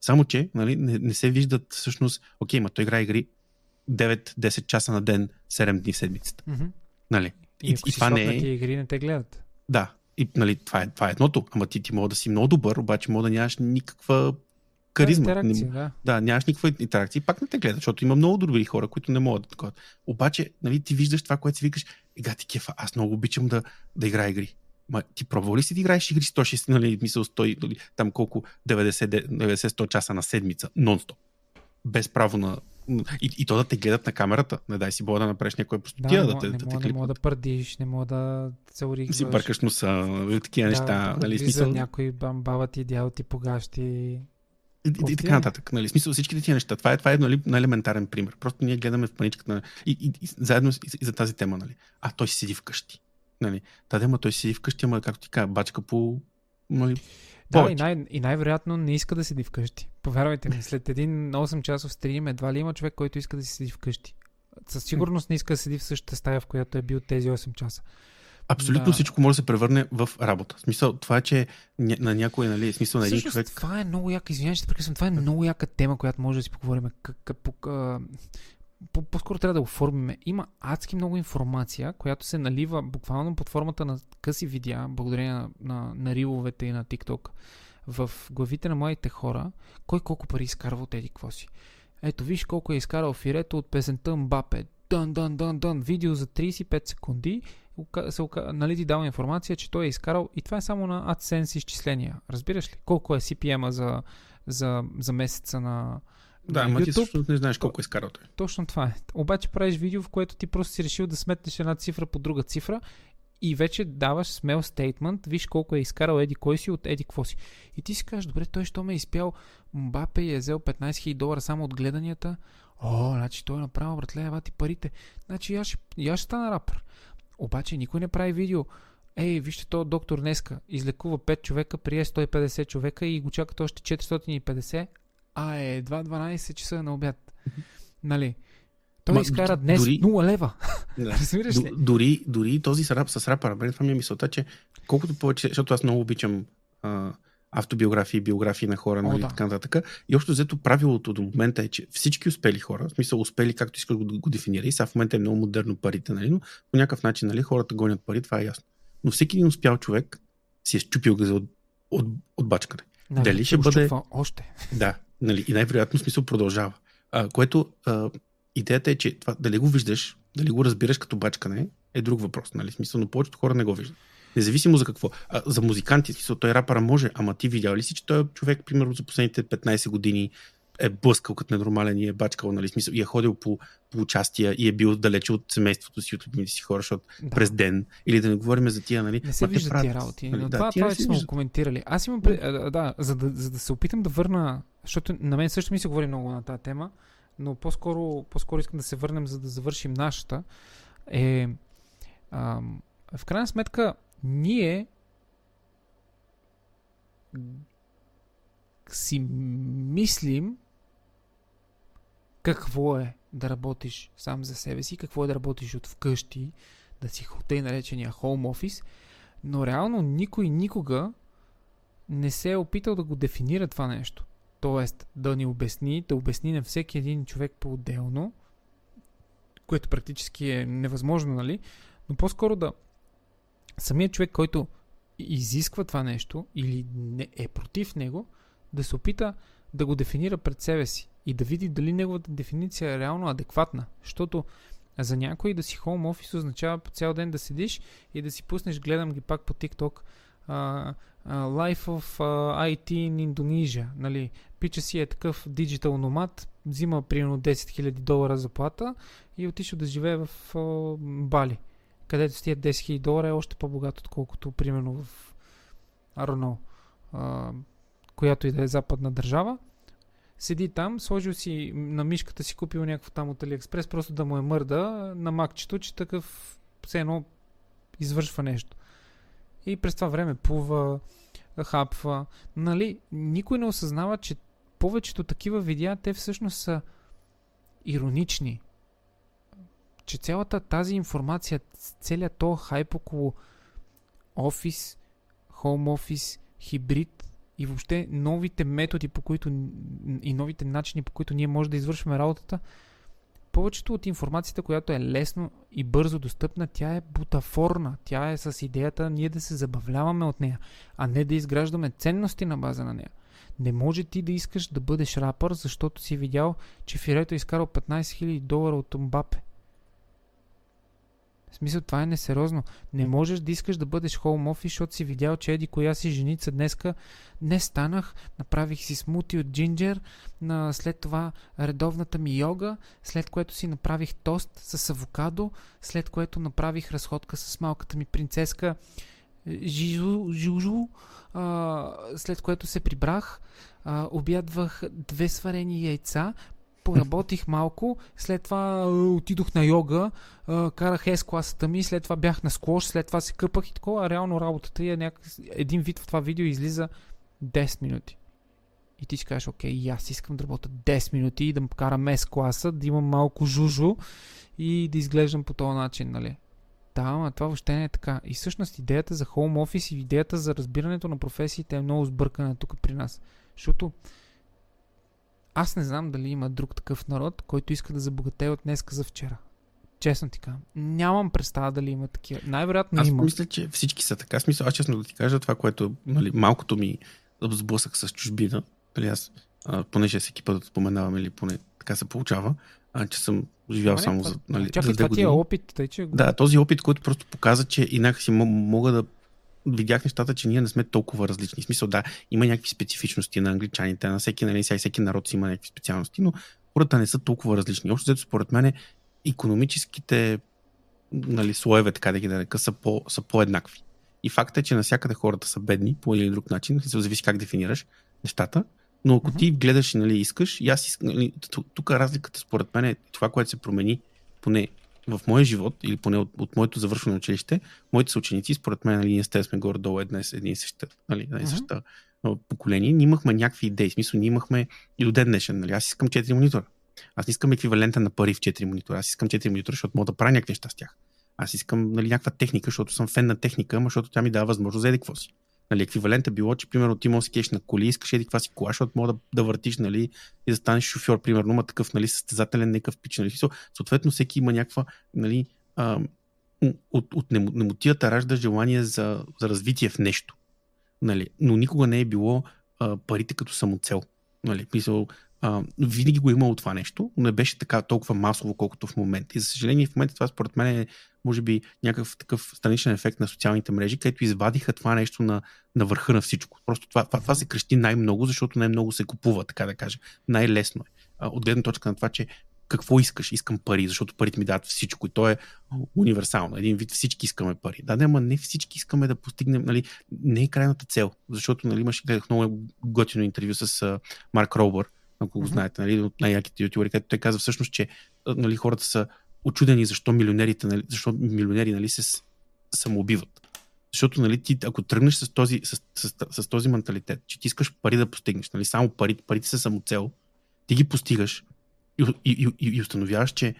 Само, че нали, не, не се виждат всъщност, окей, ма той играе игри 9-10 часа на ден, 7 дни в седмицата. Mm-hmm. Нали? И, и, и това не е... игри не те гледат. Да, и нали, това, е, това е едното. Ама ти, ти мога да си много добър, обаче мога да нямаш никаква каризма. Интеракция, да. да, нямаш никаква интеракция и пак не те гледат, защото има много добри хора, които не могат да такова. Обаче, нали, ти виждаш това, което си викаш, ега ти кефа, аз много обичам да, да играя игри. Ма ти пробвал ли си да играеш игри 160, нали, мисъл 100, нали, там колко 90-100 часа на седмица, нон-стоп? Без право на... И, и то да те гледат на камерата. Не дай си бога да направиш някоя простотия да, да, те, не, да, мога, те не мога да пърдиш, не мога да се оригваш. Си бъркаш носа, такива да, неща. Да, нали, смисъл... някой баба ти, дядо ти погащи. И, и, и така нататък. Нали, смисъл всичките тия неща. Това е, това е нали, на елементарен пример. Просто ние гледаме в паничката на... и, и, и, заедно и, и, за тази тема. Нали. А той си седи вкъщи. Нали. Та дема той си седи вкъщи, ама както ти кажа, бачка по... Нали, да, и, най- и най-вероятно не иска да седи вкъщи. Повярвайте ми, след един 8 часов стрим едва ли има човек, който иска да си седи вкъщи. Със сигурност не иска да седи в същата стая, в която е бил тези 8 часа. Абсолютно да. всичко може да се превърне в работа. В смисъл, това е, че на някой, нали, смисъл на един Всъщност, човек. Това е много яка, извинявай, ще прекъсвам, това е много яка тема, която може да си поговорим. Как, как, по-скоро трябва да оформиме. Има адски много информация, която се налива буквално под формата на къси видеа, благодарение на, на, на риловете и на TikTok, в главите на моите хора, кой колко пари изкарва от еди какво си. Ето, виж колко е изкарал Фирето от песента Мбапе. Дън, дън, дън, дън. Видео за 35 секунди се, нали, ти дава информация, че той е изкарал и това е само на AdSense изчисления. Разбираш ли? Колко е CPM за, за, за месеца на, да, ама ти също не знаеш колко е изкарал той. Точно това е. Обаче правиш видео, в което ти просто си решил да сметнеш една цифра по друга цифра и вече даваш смел стейтмент, виж колко е изкарал еди кой си от еди какво си. И ти си кажеш, добре, той що ме е изпял Мбапе и е взел 15 000 долара само от гледанията. О, значи той е направил, братле, ева ти парите. Значи аз ще, аз ще стана рапър. Обаче никой не прави видео. Ей, вижте, то доктор днеска излекува 5 човека, прие 150 човека и го чакат още 450, а е едва 12 часа на обяд. Нали? Той Ма, изкара днес дори, 0 лева. Да. Разбираш ли? Дори, дори този с, рап, с рапъра, бе, това ми е мисълта, че колкото повече, защото аз много обичам а, автобиографии, биографии на хора, нали, О, да. така нататък. И общо взето правилото до момента е, че всички успели хора, в смисъл успели както искат го, го дефинира. И сега в момента е много модерно парите, нали, но по някакъв начин нали, хората гонят пари, това е ясно. Но всеки един успял човек си е щупил газа от, от, от бачкане. Да, Дали ще бъде... Още. Да, нали, и най-вероятно смисъл продължава. А, което а, идеята е, че това, дали го виждаш, дали го разбираш като бачкане, е друг въпрос. Нали? Смисъл, но повечето хора не го виждат. Независимо за какво. А, за музиканти, смисъл, той рапъра може, ама ти видял ли си, че той е човек, примерно, за последните 15 години е блъскал като ненормален и е бачкал, нали, смисъл, и е ходил по, по участия и е бил далече от семейството си, от любимите си хора, защото да. през ден. Или да не говорим за тия, нали? Не се виждат тия работи. Нали, но да, това, това вече сме го коментирали. Аз имам, да за, да, за да се опитам да върна, защото на мен също ми се говори много на тази тема, но по-скоро, по-скоро искам да се върнем, за да завършим нашата, е ам, в крайна сметка ние си мислим, какво е да работиш сам за себе си, какво е да работиш от вкъщи, да си тъй наречения home office, но реално никой никога не се е опитал да го дефинира това нещо. Тоест да ни обясни, да обясни на всеки един човек по-отделно, което практически е невъзможно, нали? Но по-скоро да самият човек, който изисква това нещо или не е против него, да се опита да го дефинира пред себе си и да види дали неговата дефиниция е реално адекватна. Защото за някой да си home office означава по цял ден да седиш и да си пуснеш, гледам ги пак по TikTok, uh, uh, Life of IT in Indonesia. Нали? Пича си е такъв диджитал номад, взима примерно 10 000 долара заплата и отишъл да живее в uh, Бали, където с тия 10 000 долара е още по-богат, отколкото примерно в uh, която и да е западна държава седи там, сложил си на мишката си, купил някакво там от Алиекспрес, просто да му е мърда на макчето, че такъв все едно извършва нещо. И през това време плува, хапва. Нали, никой не осъзнава, че повечето такива видеа, те всъщност са иронични. Че цялата тази информация, целият то хайп около офис, хоум офис, хибрид, и въобще новите методи по които и новите начини по които ние може да извършваме работата, повечето от информацията, която е лесно и бързо достъпна, тя е бутафорна. Тя е с идеята ние да се забавляваме от нея, а не да изграждаме ценности на база на нея. Не може ти да искаш да бъдеш рапър, защото си видял, че Фирето е изкарал 15 000 долара от Мбапе. В смисъл, това е несериозно. Не можеш да искаш да бъдеш хоум офис, защото си видял, че еди коя си женица днеска не станах, направих си смути от джинджер, на след това редовната ми йога, след което си направих тост с авокадо, след което направих разходка с малката ми принцеска Жижу, Жужу, а, след което се прибрах, а, обядвах две сварени яйца, поработих малко, след това отидох на йога, карах S класата ми, след това бях на склош, след това се къпах и такова, реално работата е някак... един вид в това видео излиза 10 минути. И ти си кажеш, окей, и аз искам да работя 10 минути и да карам S класа, да имам малко жужу и да изглеждам по този начин, нали? Да, ама това въобще не е така. И всъщност идеята за home office и идеята за разбирането на професиите е много сбъркана тук при нас. Защото аз не знам дали има друг такъв народ, който иска да забогатее от днеска за вчера. Честно ти кажа. Нямам представа дали има такива. Най-вероятно аз има. мисля, че всички са така. Смисъл, аз честно да ти кажа това, което нали, малкото ми сблъсък с чужбина. Нали, аз, а, понеже всеки път споменавам или поне така се получава, а, че съм живял Добре, само това- за. Нали, Чакай, за това ти е опит, тъй че... Да, този опит, който просто показа, че инак си м- мога да видях нещата, че ние не сме толкова различни. В смисъл, да, има някакви специфичности на англичаните, на всеки, нали, сега всеки народ си има някакви специалности, но хората не са толкова различни. Общо взето, според мен, економическите нали, слоеве, така да ги нарека, са, по, са по-еднакви. И факт е, че навсякъде хората са бедни по един или друг начин, смисъл, зависи как дефинираш нещата, но ако Мгм. ти гледаш и нали, искаш, и аз нали, ту- тук разликата според мен е това, което се промени поне в моя живот, или поне от, от моето завършване на училище, моите съученици, според мен, нали, ние сте сме горе-долу една, и съща, нали, една и съща а, поколение, ние имахме някакви идеи, смисъл, ние имахме и до ден днешен, нали, аз искам 4 монитора. Аз не искам еквивалента на пари в 4 монитора, аз искам 4 монитора, защото мога да правя някакви неща с тях. Аз искам нали, някаква техника, защото съм фен на техника, защото тя ми дава възможност за еди какво си. Нали, еквивалент е било, че примерно ти можеш кеш на коли, искаш еди каква си кола, защото мога да, да въртиш нали, и да станеш шофьор, примерно, ма такъв нали, състезателен, някакъв пич. Нали, съответно, всеки има някаква нали, а, от, от немо- немотията ражда желание за, за развитие в нещо. Нали, но никога не е било а, парите като самоцел. Нали, мисъл, а, винаги го е имало това нещо, но не беше така толкова масово, колкото в момента. И за съжаление, в момента това според мен е, може би, някакъв такъв страничен ефект на социалните мрежи, където извадиха това нещо на, на върха на всичко. Просто това, това, това се крещи най-много, защото най-много се купува, така да кажа. Най-лесно е. От гледна точка на това, че какво искаш? Искам пари, защото парите ми дадат всичко и то е универсално. Един вид всички искаме пари. Да, не, ама не всички искаме да постигнем, нали, не е крайната цел, защото нали, имаш, гледах много готино интервю с а, Марк Робър, ако го знаете, нали, от най-яките ютубери, където той казва всъщност, че нали, хората са очудени защо милионерите, нали, защо милионери нали, се самоубиват. Защото нали, ти, ако тръгнеш с този, с, с, с, с този менталитет, че ти искаш пари да постигнеш, нали, само пари, парите са самоцел, ти ги постигаш и, и, и, и установяваш, че,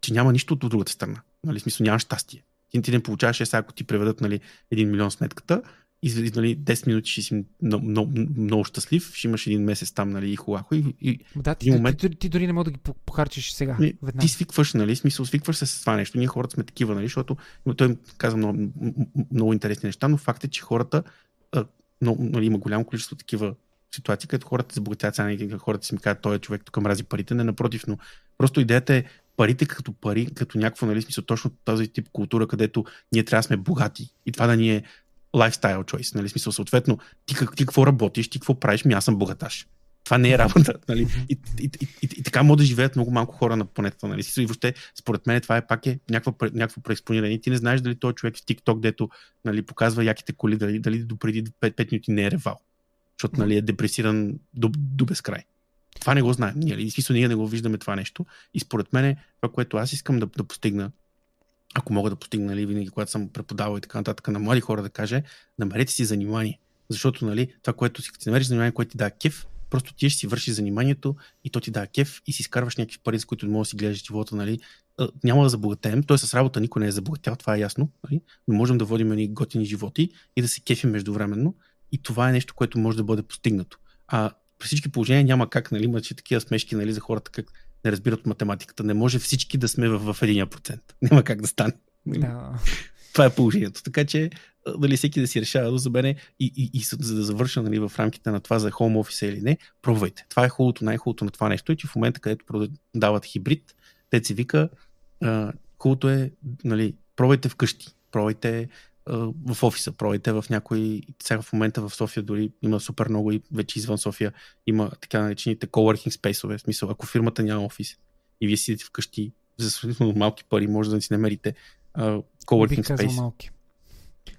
че няма нищо от другата страна. Нали, в смисъл нямаш щастие. Ти, ти не получаваш, сега ако ти преведат нали, 1 милион сметката, и нали, 10 минути ще си много, много, много щастлив, ще имаш един месец там, нали, и хубаво. И, и, да, ти, момент... ти, ти, ти, дори не мога да ги похарчиш сега. Не, ти свикваш, нали, смисъл, свикваш се с това нещо. Ние хората сме такива, нали, защото той каза много, много интересни неща, но факт е, че хората, много, нали, има голямо количество такива ситуации, където хората забогатяват, сега хората си ми казват, той е човек тук мрази парите, не напротив, но просто идеята е парите като пари, като някакво, нали, смисъл, точно този тип култура, където ние трябва да сме богати и това да ни е lifestyle choice, нали, смисъл, съответно, ти, как, ти какво работиш, ти какво правиш, ми аз съм богаташ. Това не е работа. Нали? И, и, и, и, и така могат да живеят много малко хора на планетата. Нали? И въобще, според мен, това е пак е някакво, някакво преекспониране. Ти не знаеш дали този човек в TikTok, дето нали, показва яките коли, дали, дали допреди 5, 5 минути не е ревал. Защото нали, е депресиран до, до безкрай. Това не го знаем. Ние, смисъл, ние не го виждаме това нещо. И според мен, това, което аз искам да, да постигна, ако мога да постигна, нали, винаги, когато съм преподавал и така нататък, на млади хора да каже, намерете си занимание. Защото, нали, това, което си, като си намериш занимание, което ти дава кеф, просто ти ще си вършиш заниманието и то ти дава кеф и си изкарваш някакви пари, с които можеш да си гледаш живота, нали. Няма да забогатеем, т.е. с работа никой не е забогатял, това е ясно, нали? но можем да водим ни готини животи и да се кефим междувременно. И това е нещо, което може да бъде постигнато. А при всички положения няма как, нали, имаше такива смешки нали, за хората, как не разбират математиката. Не може всички да сме в, в един процент. Няма как да стане. Да. Това е положението. Така че, дали всеки да си решава за мене и, и, и, за да завърша нали, в рамките на това за home office или не, пробвайте. Това е хубавото, най-хубавото на това нещо е, че в момента, където продават хибрид, те си вика, хубавото е, нали, пробвайте вкъщи, пробвайте в офиса, пробвайте в някой, сега в момента в София дори има супер много и вече извън София има така наречените coworking спейсове, в смисъл, ако фирмата няма офис и вие седите вкъщи за сравнително малки пари, може да си намерите uh, coworking space. Малки.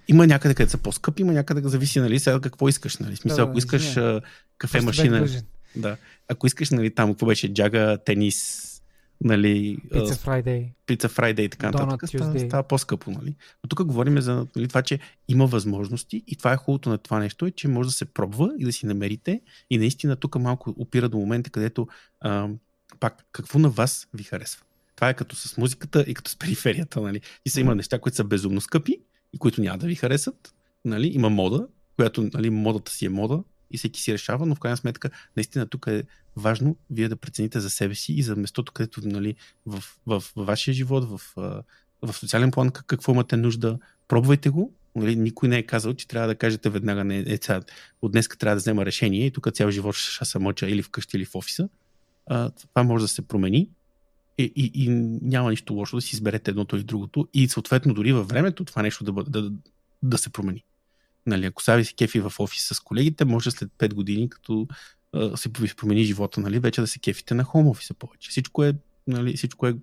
Има някъде, където са по-скъпи, има някъде, зависи, нали, сега какво искаш, нали, смисъл, ако искаш uh, кафе машина, да, ако искаш, нали, там, какво беше, джага, тенис, нали, Pizza Friday. Pizza Friday и така нататък, става, става по-скъпо. Нали? Но тук говорим за нали, това, че има възможности и това е хубавото на това нещо, е, че може да се пробва и да си намерите и наистина тук малко опира до момента, където а, пак какво на вас ви харесва. Това е като с музиката и като с периферията. Нали? И са има неща, които са безумно скъпи и които няма да ви харесат. Нали? Има мода, която нали, модата си е мода, и всеки си решава, но в крайна сметка наистина тук е важно вие да прецените за себе си и за местото, където нали, в, в, в вашия живот, в, в социален план какво имате нужда, пробвайте го. Нали, никой не е казал, че трябва да кажете веднага, не, е, сега, от днес трябва да взема решение и тук цял живот ще се мъча или вкъщи, или в офиса. А, това може да се промени и, и, и няма нищо лошо да си изберете едното или другото и съответно дори във времето това нещо да, да, да, да се промени. Нали, ако сега ви се кефи в офис с колегите, може след 5 години, като а, се промени живота, нали, вече да се кефите на хоум офиса повече. Всичко е, нали, всичко е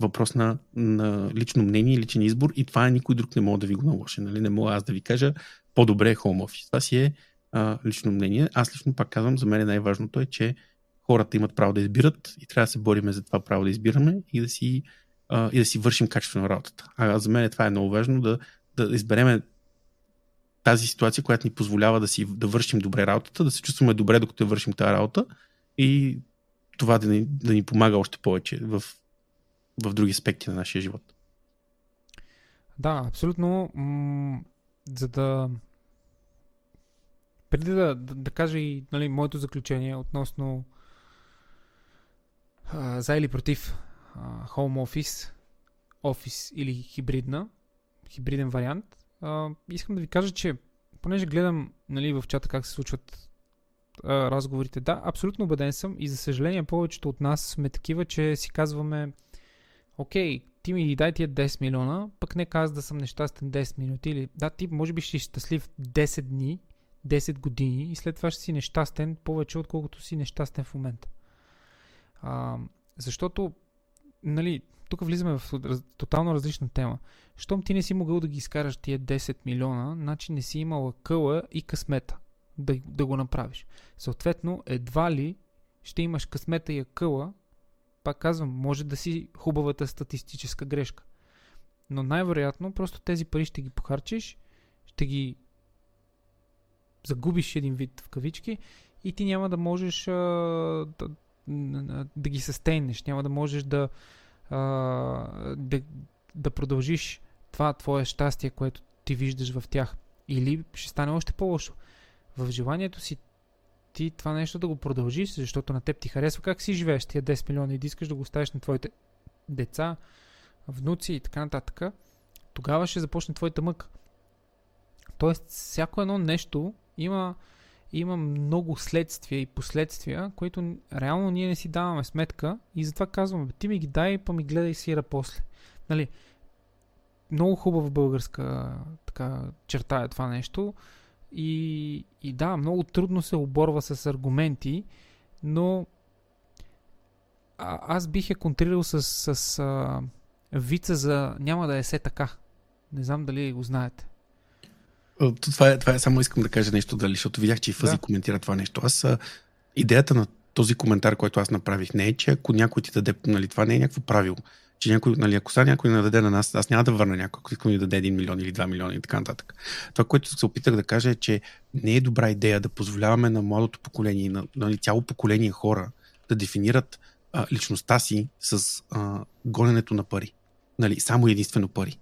въпрос на, на лично мнение, личен избор и това никой друг не мога да ви го наложи. Нали? Не мога аз да ви кажа по-добре е хоум офис. Това си е а, лично мнение. Аз лично пак казвам, за мен най-важното е, че хората имат право да избират и трябва да се бориме за това право да избираме и да си, а, и да си вършим качествено работата. А за мен това е много важно да, да избереме тази ситуация, която ни позволява да, си, да вършим добре работата, да се чувстваме добре, докато вършим тази работа и това да ни, да ни помага още повече в, в други аспекти на нашия живот. Да, абсолютно. За да. Преди да, да, да кажа и нали, моето заключение относно а, за или против а, Home Office, офис или хибридна, хибриден вариант, а, искам да ви кажа, че понеже гледам нали, в чата как се случват а, разговорите, да, абсолютно убеден съм и за съжаление повечето от нас сме такива, че си казваме окей, ти ми дай тия 10 милиона, пък не каза да съм нещастен 10 минути или да, ти може би ще си щастлив 10 дни, 10 години и след това ще си нещастен повече, отколкото си нещастен в момента. А, защото, нали, тук влизаме в тотално различна тема. Щом ти не си могъл да ги изкараш тия 10 милиона, значи не си имала къла и късмета да, да го направиш. Съответно, едва ли ще имаш късмета и къла, пак казвам, може да си хубавата статистическа грешка. Но най-вероятно просто тези пари ще ги похарчиш, ще ги загубиш един вид в кавички и ти няма да можеш а, да, да ги състейнеш, няма да можеш да, да, да продължиш това твое щастие, което ти виждаш в тях. Или ще стане още по-лошо. В желанието си ти това нещо да го продължиш, защото на теб ти харесва как си живееш тия 10 милиона и да искаш да го оставиш на твоите деца, внуци и така нататък, тогава ще започне твоята мъка. Тоест, всяко едно нещо има, има много следствия и последствия, които реално ние не си даваме сметка и затова казваме, ти ми ги дай, па ми гледай сира после. Нали, много хубава българска така, черта е това нещо. И, и да, много трудно се оборва с аргументи, но а, аз бих я контрирал с, с а, вица за няма да е се така. Не знам дали го знаете. Това е, това е, само искам да кажа нещо, дали, защото видях, че и Фъзи да. коментира това нещо. Аз идеята на този коментар, който аз направих, не е, че ако някой ти даде, нали, това не е някакво правило че някой, нали, ако сега някой нададе на нас, аз няма да върна някой, ако да даде 1 милион или 2 милиона и така нататък. Това, което се опитах да кажа е, че не е добра идея да позволяваме на младото поколение, на нали, цяло поколение хора да дефинират а, личността си с а, гоненето на пари. Нали, само единствено пари.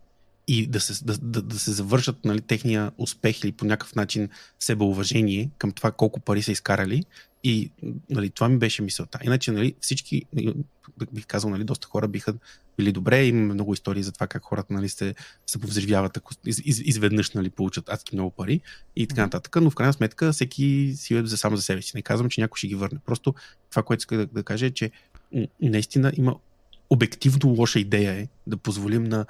И да се, да, да, да се завършат нали, техния успех или по някакъв начин себеуважение към това колко пари са изкарали. И нали, това ми беше мисълта. Иначе нали, всички, бих казал, нали, доста хора биха били добре. Имаме много истории за това как хората нали, се, се повзривяват, ако из, из, изведнъж нали, получат адски много пари и така нататък. Но в крайна сметка всеки си е за сам за себе си. Не казвам, че някой ще ги върне. Просто това, което иска да, да кажа е, че наистина има обективно лоша идея е да позволим на,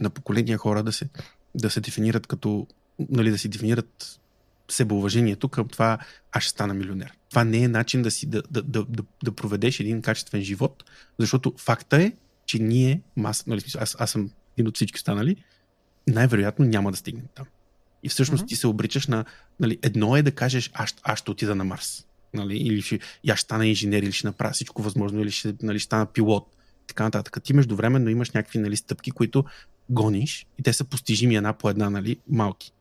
на поколения хора да се, да се дефинират като, нали, да си дефинират себеуважението към това, аз ще стана милионер. Това не е начин да, си, да, да, да, да, да проведеш един качествен живот, защото факта е, че ние, маса, нали, аз, аз съм един от всички останали, най-вероятно няма да стигнем там. И всъщност mm-hmm. ти се обричаш на... Нали, едно е да кажеш, аз, аз ще отида на Марс. Нали, или ще, я ще стана инженер, или ще направя всичко възможно, или ще, нали, ще стана пилот. Така нататък. Ти междувременно имаш някакви нали, стъпки, които гониш и те са постижими една по една, нали, малки.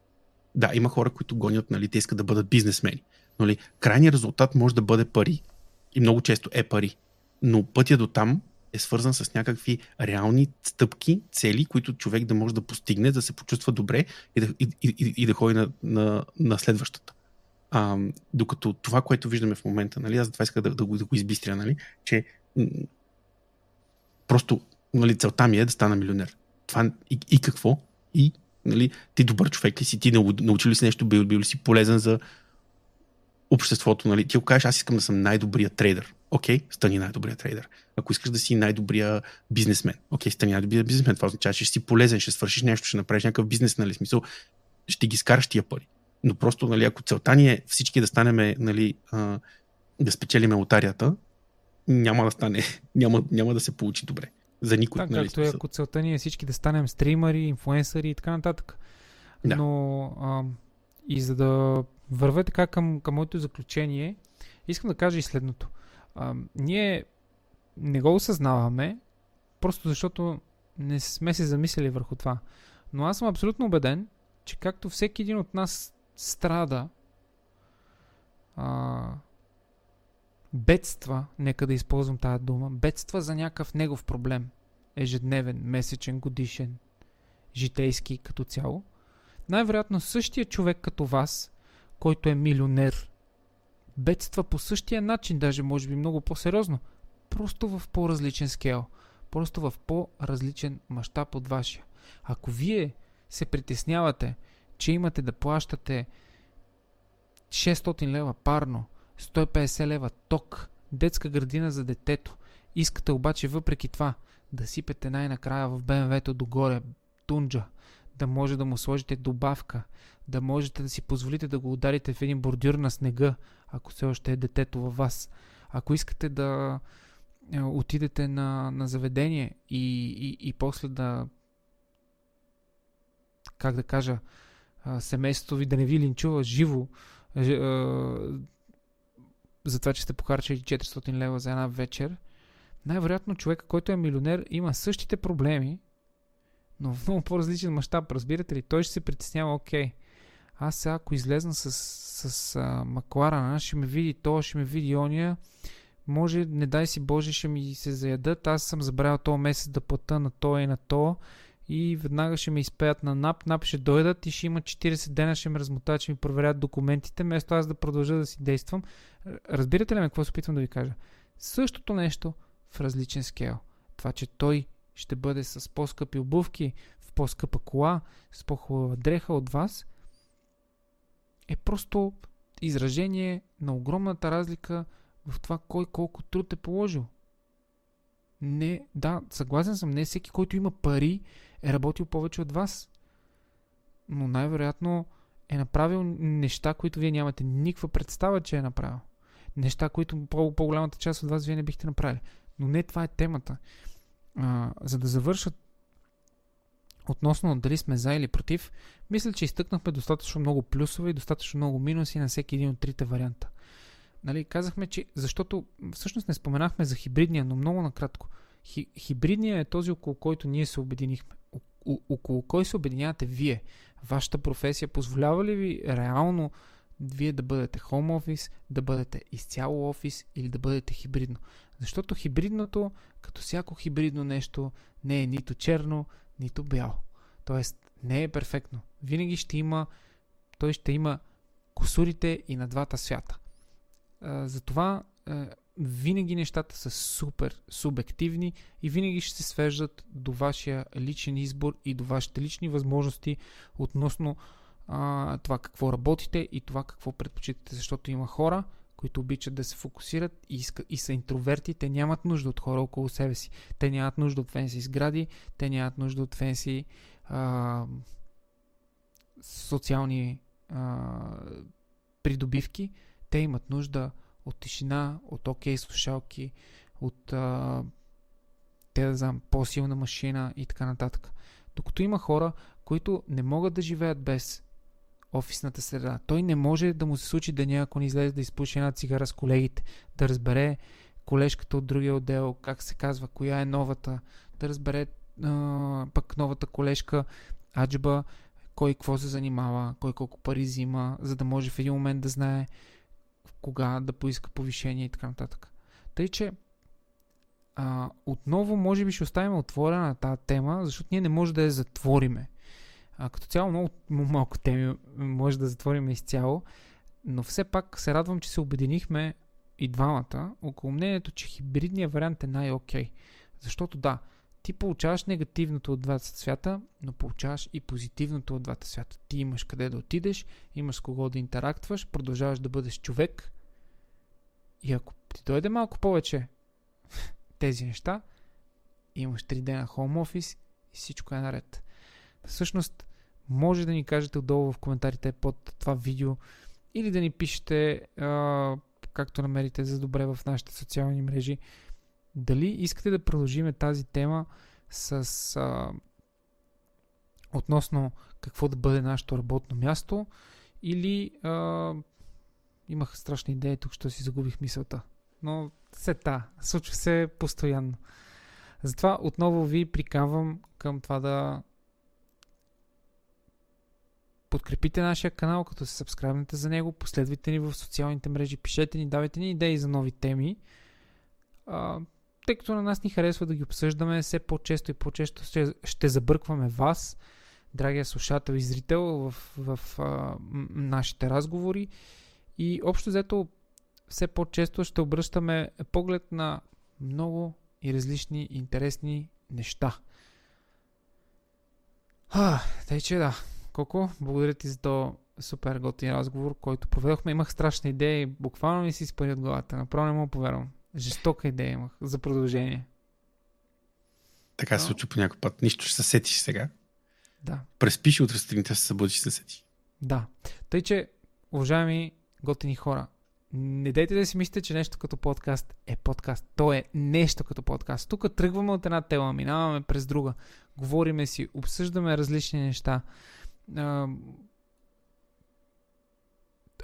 Да, има хора, които гонят, нали, те искат да бъдат бизнесмени. Нали, крайният резултат може да бъде пари. И много често е пари. Но пътя до там е свързан с някакви реални стъпки, цели, които човек да може да постигне, да се почувства добре и да, и, и, и да ходи на, на, на следващата. А, докато това, което виждаме в момента, нали, аз това исках да, да, го, да го избистря, нали, че просто нали, целта ми е да стана милионер. Това и, и какво? И нали, ти добър човек ли си, ти научил ли си нещо, бил, бил ли си полезен за обществото, нали? Ти го кажеш, аз искам да съм най-добрият трейдер. Окей, okay, стани най-добрият трейдер. Ако искаш да си най-добрия бизнесмен, окей, okay, стани най-добрият бизнесмен. Това означава, че ще си полезен, ще свършиш нещо, ще направиш някакъв бизнес, нали? Смисъл, ще ги скараш тия пари. Но просто, нали, ако целта ни е всички да станем, нали, да спечелиме лотарията, няма да стане, няма, няма да се получи добре. За никой. Так, нали, както е, ако целта ни е всички да станем стримари, инфлуенсъри и така нататък. Да. Но а, и за да вървя така към, към моето заключение, искам да кажа и следното. А, ние не го осъзнаваме, просто защото не сме се замислили върху това. Но аз съм абсолютно убеден, че както всеки един от нас страда, а, бедства, нека да използвам тази дума, бедства за някакъв негов проблем, ежедневен, месечен, годишен, житейски като цяло, най-вероятно същия човек като вас, който е милионер, бедства по същия начин, даже може би много по-сериозно, просто в по-различен скел, просто в по-различен мащаб от вашия. Ако вие се притеснявате, че имате да плащате 600 лева парно, 150 лева ток, детска градина за детето, искате обаче въпреки това да сипете най-накрая в БМВ-то догоре тунджа, да може да му сложите добавка, да можете да си позволите да го ударите в един бордюр на снега, ако все още е детето във вас. Ако искате да е, отидете на, на заведение и, и, и после да как да кажа семейството ви да не ви линчува живо за това, че сте похарчили 400 лева за една вечер, най-вероятно човека, който е милионер, има същите проблеми, но в много по-различен мащаб, разбирате ли? Той ще се притеснява, окей, аз сега ако излезна с, с Макларана, ще ме види то, ще ме види ония, може, не дай си Боже, ще ми се заядат, аз съм забравил този месец да плата на то и на то и веднага ще ме изпеят на НАП, НАП ще дойдат и ще има 40 дена, ще ме размотат, ще ми проверят документите, вместо аз да продължа да си действам. Разбирате ли ме какво се опитвам да ви кажа? Същото нещо в различен скел. Това, че той ще бъде с по-скъпи обувки, в по-скъпа кола, с по-хубава дреха от вас, е просто изражение на огромната разлика в това кой колко труд е положил. Не, да, съгласен съм, не всеки, който има пари, е работил повече от вас. Но най-вероятно е направил неща, които вие нямате никаква представа, че е направил. Неща, които по- по-голямата част от вас вие не бихте направили. Но не това е темата. А, за да завършат относно дали сме за или против, мисля, че изтъкнахме достатъчно много плюсове и достатъчно много минуси на всеки един от трите варианта. Нали, казахме, че защото всъщност не споменахме за хибридния, но много накратко. Хи, хибридния е този, около който ние се обединихме. О, около кой се обединявате вие? Вашата професия позволява ли ви реално вие да бъдете home office, да бъдете изцяло офис или да бъдете хибридно? Защото хибридното, като всяко хибридно нещо, не е нито черно, нито бяло. Тоест, не е перфектно. Винаги ще има, той ще има косурите и на двата свята. Затова винаги нещата са супер субективни и винаги ще се свеждат до вашия личен избор и до вашите лични възможности относно а, това какво работите и това какво предпочитате, защото има хора, които обичат да се фокусират и, иска, и са интроверти, те нямат нужда от хора около себе си. Те нямат нужда от фенси сгради, те нямат нужда от фенси а, социални а, придобивки. Те имат нужда от тишина, от окей слушалки, от а, те да знам, по-силна машина и така нататък. Докато има хора, които не могат да живеят без офисната среда. Той не може да му се случи деня, ако не излезе да изпуши една цигара с колегите, да разбере колежката от другия отдел, как се казва, коя е новата, да разбере а, пък новата колежка, аджба, кой какво се занимава, кой колко пари взима, за да може в един момент да знае кога да поиска повишение и така нататък. Тъй, че а, отново може би ще оставим отворена тази тема, защото ние не може да я затвориме. А, като цяло много малко теми може да затворим изцяло, но все пак се радвам, че се обединихме и двамата около мнението, че хибридният вариант е най-окей. Защото да, ти получаваш негативното от двата свята, но получаваш и позитивното от двата свята. Ти имаш къде да отидеш, имаш с кого да интерактваш, продължаваш да бъдеш човек. И ако ти дойде малко повече тези неща, имаш 3 дена home office и всичко е наред. Всъщност, може да ни кажете отдолу в коментарите под това видео или да ни пишете а, както намерите за добре в нашите социални мрежи. Дали искате да продължиме тази тема с а, относно какво да бъде нашето работно място или а, имах страшна идея, тук ще си загубих мисълта. Но се та, случва се постоянно. Затова отново ви приканвам към това да подкрепите нашия канал, като се сабскрайбнете за него, последвайте ни в социалните мрежи, пишете ни, давайте ни идеи за нови теми. А, тъй като на нас ни харесва да ги обсъждаме, все по-често и по-често ще, ще забъркваме вас, драгия слушател и зрител, в, в а, нашите разговори. И общо взето, все по-често ще обръщаме поглед на много и различни интересни неща. А, тъй че да, Коко, благодаря ти за този супер готин разговор, който проведохме. Имах страшна идея и буквално ми си изпари от главата. Направо не мога повярвам. Жестока идея имах за продължение. Така Но... се случва по някой път. Нищо ще се сетиш сега. Да. Преспиш и утре сутринта се събудиш и се сетиш. Да. Тъй, че, уважаеми готини хора, не дайте да си мислите, че нещо като подкаст е подкаст. То е нещо като подкаст. Тук тръгваме от една тема, минаваме през друга. Говориме си, обсъждаме различни неща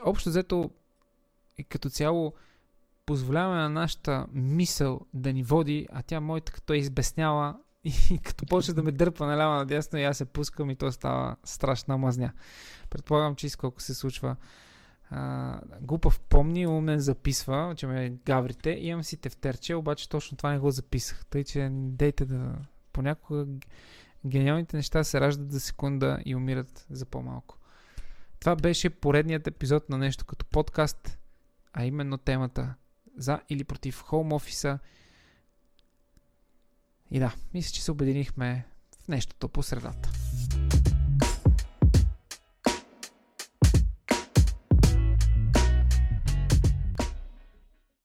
общо взето и като цяло позволяваме на нашата мисъл да ни води, а тя моята като е избесняла и като почне да ме дърпа наляво надясно и аз се пускам и то става страшна мазня. Предполагам, че сколко се случва А, глупав помни, умен записва, че ме гаврите. Имам си тефтерче, обаче точно това не го записах. Тъй, че дейте да... Понякога гениалните неща се раждат за секунда и умират за по-малко. Това беше поредният епизод на нещо като подкаст, а именно темата за или против хоум офиса. И да, мисля, че се обединихме в нещото по средата.